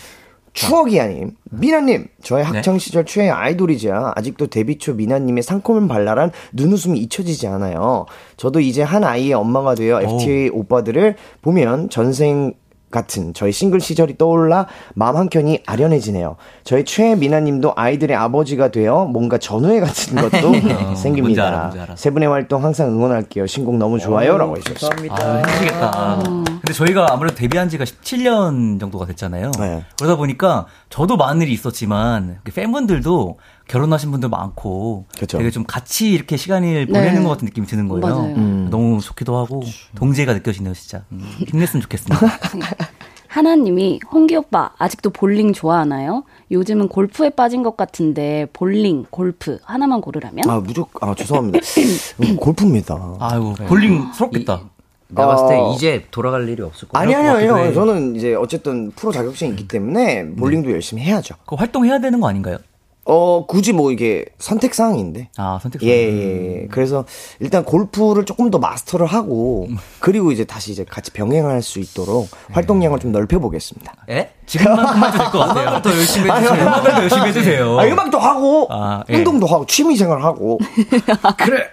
Speaker 4: 추억이야님, 미나님, 저의 네. 학창 시절 최애 아이돌이자 아직도 데뷔 초 미나님의 상콤한 발랄한 눈웃음이 잊혀지지 않아요. 저도 이제 한 아이의 엄마가 되어 FTA 오. 오빠들을 보면 전생 같은 저희 싱글 시절이 떠올라 마음 한켠이 아련해지네요. 저희 최애 미나님도 아이들의 아버지가 되어 뭔가 전우회 같은 것도 어, 생깁니다. 알아, 알아. 세 분의 활동 항상 응원할게요. 신곡 너무 좋아요라고 해주셨습니다.
Speaker 3: 아, 해주시겠다. 근데 저희가 아무래도 데뷔한 지가 17년 정도가 됐잖아요. 네. 그러다 보니까 저도 많은 일이 있었지만 팬분들도 결혼하신 분들 많고 그쵸. 되게 좀 같이 이렇게 시간을 보내는 네. 것 같은 느낌이 드는 거예요. 음. 너무 좋기도 하고 동지가 느껴지네요, 진짜. 음, 힘냈으면 좋겠습니다.
Speaker 1: 하나님이 홍기 오빠 아직도 볼링 좋아하나요? 요즘은 골프에 빠진 것 같은데 볼링, 골프 하나만 고르라면?
Speaker 4: 아 무조건 아 죄송합니다. 음, 골프입니다.
Speaker 3: 아이고 볼링 스럽겠다.
Speaker 2: 내가 봤을 때 어. 이제 돌아갈 일이 없을 거예요.
Speaker 4: 아니, 아니요, 아니요. 저는 이제 어쨌든 프로 자격증이 있기 때문에 볼링도 네. 열심히 해야죠.
Speaker 3: 그 활동해야 되는 거 아닌가요?
Speaker 4: 어, 굳이 뭐 이게 선택사항인데.
Speaker 3: 아, 선택사항.
Speaker 4: 예, 예, 예. 그래서 일단 골프를 조금 더 마스터를 하고, 그리고 이제 다시 이제 같이 병행할 수 있도록 활동량을 좀 넓혀보겠습니다.
Speaker 3: 예? 지금만큼만 해도 될 것 같아요. 더 열심히 해주세요. 음악을 더 열심히 해주세요.
Speaker 4: 아, 음악도 하고, 아, 예. 운동도 하고, 취미생활 하고. 그래.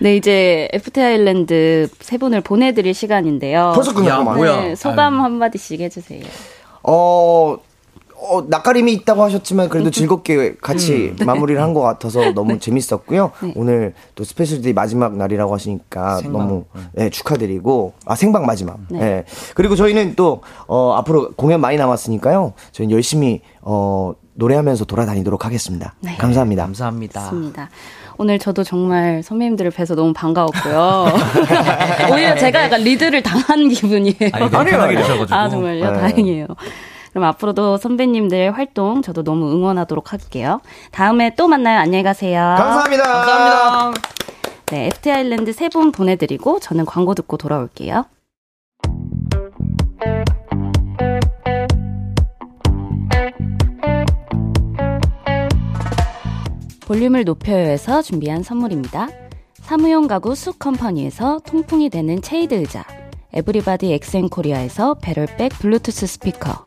Speaker 1: 네, 이제 FT 아일랜드 세 분을 보내드릴 시간인데요.
Speaker 4: 벌써 끝났구만.
Speaker 1: 네, 소감. 한마디씩 해주세요.
Speaker 4: 어, 어, 낯가림이 있다고 하셨지만 그래도 음. 즐겁게 같이 음. 마무리를 한 것 같아서 너무 네. 재밌었고요. 네. 오늘 또 special DJ 마지막 날이라고 하시니까 생방. 너무 네, 축하드리고 아 생방 마지막. 네. 네. 그리고 저희는 또 어, 앞으로 공연 많이 남았으니까요. 저희는 열심히 어, 노래하면서 돌아다니도록 하겠습니다. 네. 감사합니다.
Speaker 2: 감사합니다.
Speaker 1: 맞습니다. 오늘 저도 정말 선배님들을 뵈서 너무 반가웠고요. 오히려 제가 약간 리드를 당한 기분이에요.
Speaker 3: 아니, 아니요.
Speaker 1: 아, 정말요? 네. 다행이에요. 그럼 앞으로도 선배님들 활동 저도 너무 응원하도록 할게요. 다음에 또 만나요. 안녕히 가세요.
Speaker 4: 감사합니다.
Speaker 2: 감사합니다.
Speaker 1: 네, FT 아일랜드 세 분 보내드리고 저는 광고 듣고 돌아올게요. 볼륨을 높여요에서 준비한 선물입니다. 사무용 가구 쑥컴퍼니에서 통풍이 되는 체이드 의자, 에브리바디 엑센코리아에서 배럴백 블루투스 스피커,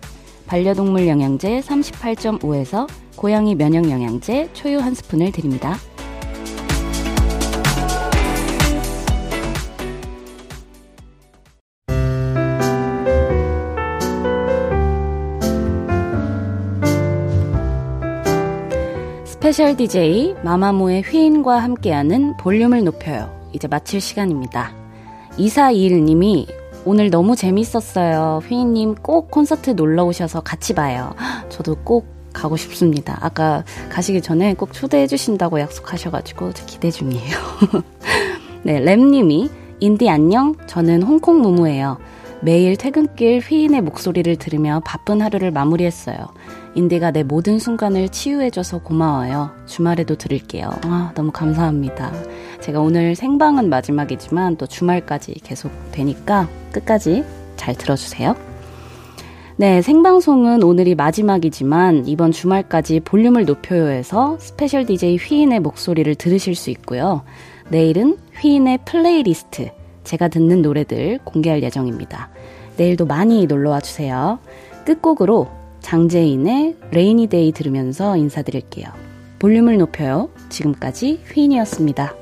Speaker 1: 반려동물 영양제 38.5에서 고양이 면역 영양제 초유 한 스푼을 드립니다. special DJ 마마무의 휘인과 함께하는 볼륨을 높여요. 이제 마칠 시간입니다. 2421님이 오늘 너무 재밌었어요. 휘인님 꼭 콘서트 놀러 오셔서 같이 봐요. 저도 꼭 가고 싶습니다. 아까 가시기 전에 꼭 초대해 주신다고 약속하셔가지고 기대 중이에요. 네, 램님이 인디 안녕. 저는 홍콩 무무예요. 매일 퇴근길 휘인의 목소리를 들으며 바쁜 하루를 마무리했어요. 인디가 내 모든 순간을 치유해줘서 고마워요. 주말에도 들을게요. 아, 너무 감사합니다. 제가 오늘 생방은 마지막이지만 또 주말까지 계속 되니까 끝까지 잘 들어주세요. 네, 생방송은 오늘이 마지막이지만 이번 주말까지 볼륨을 높여요에서 special DJ 휘인의 목소리를 들으실 수 있고요. 내일은 휘인의 플레이리스트, 제가 듣는 노래들 공개할 예정입니다. 내일도 많이 놀러와 주세요. 끝곡으로 장재인의 Rainy Day 들으면서 인사드릴게요. 볼륨을 높여요. 지금까지 휘인이었습니다.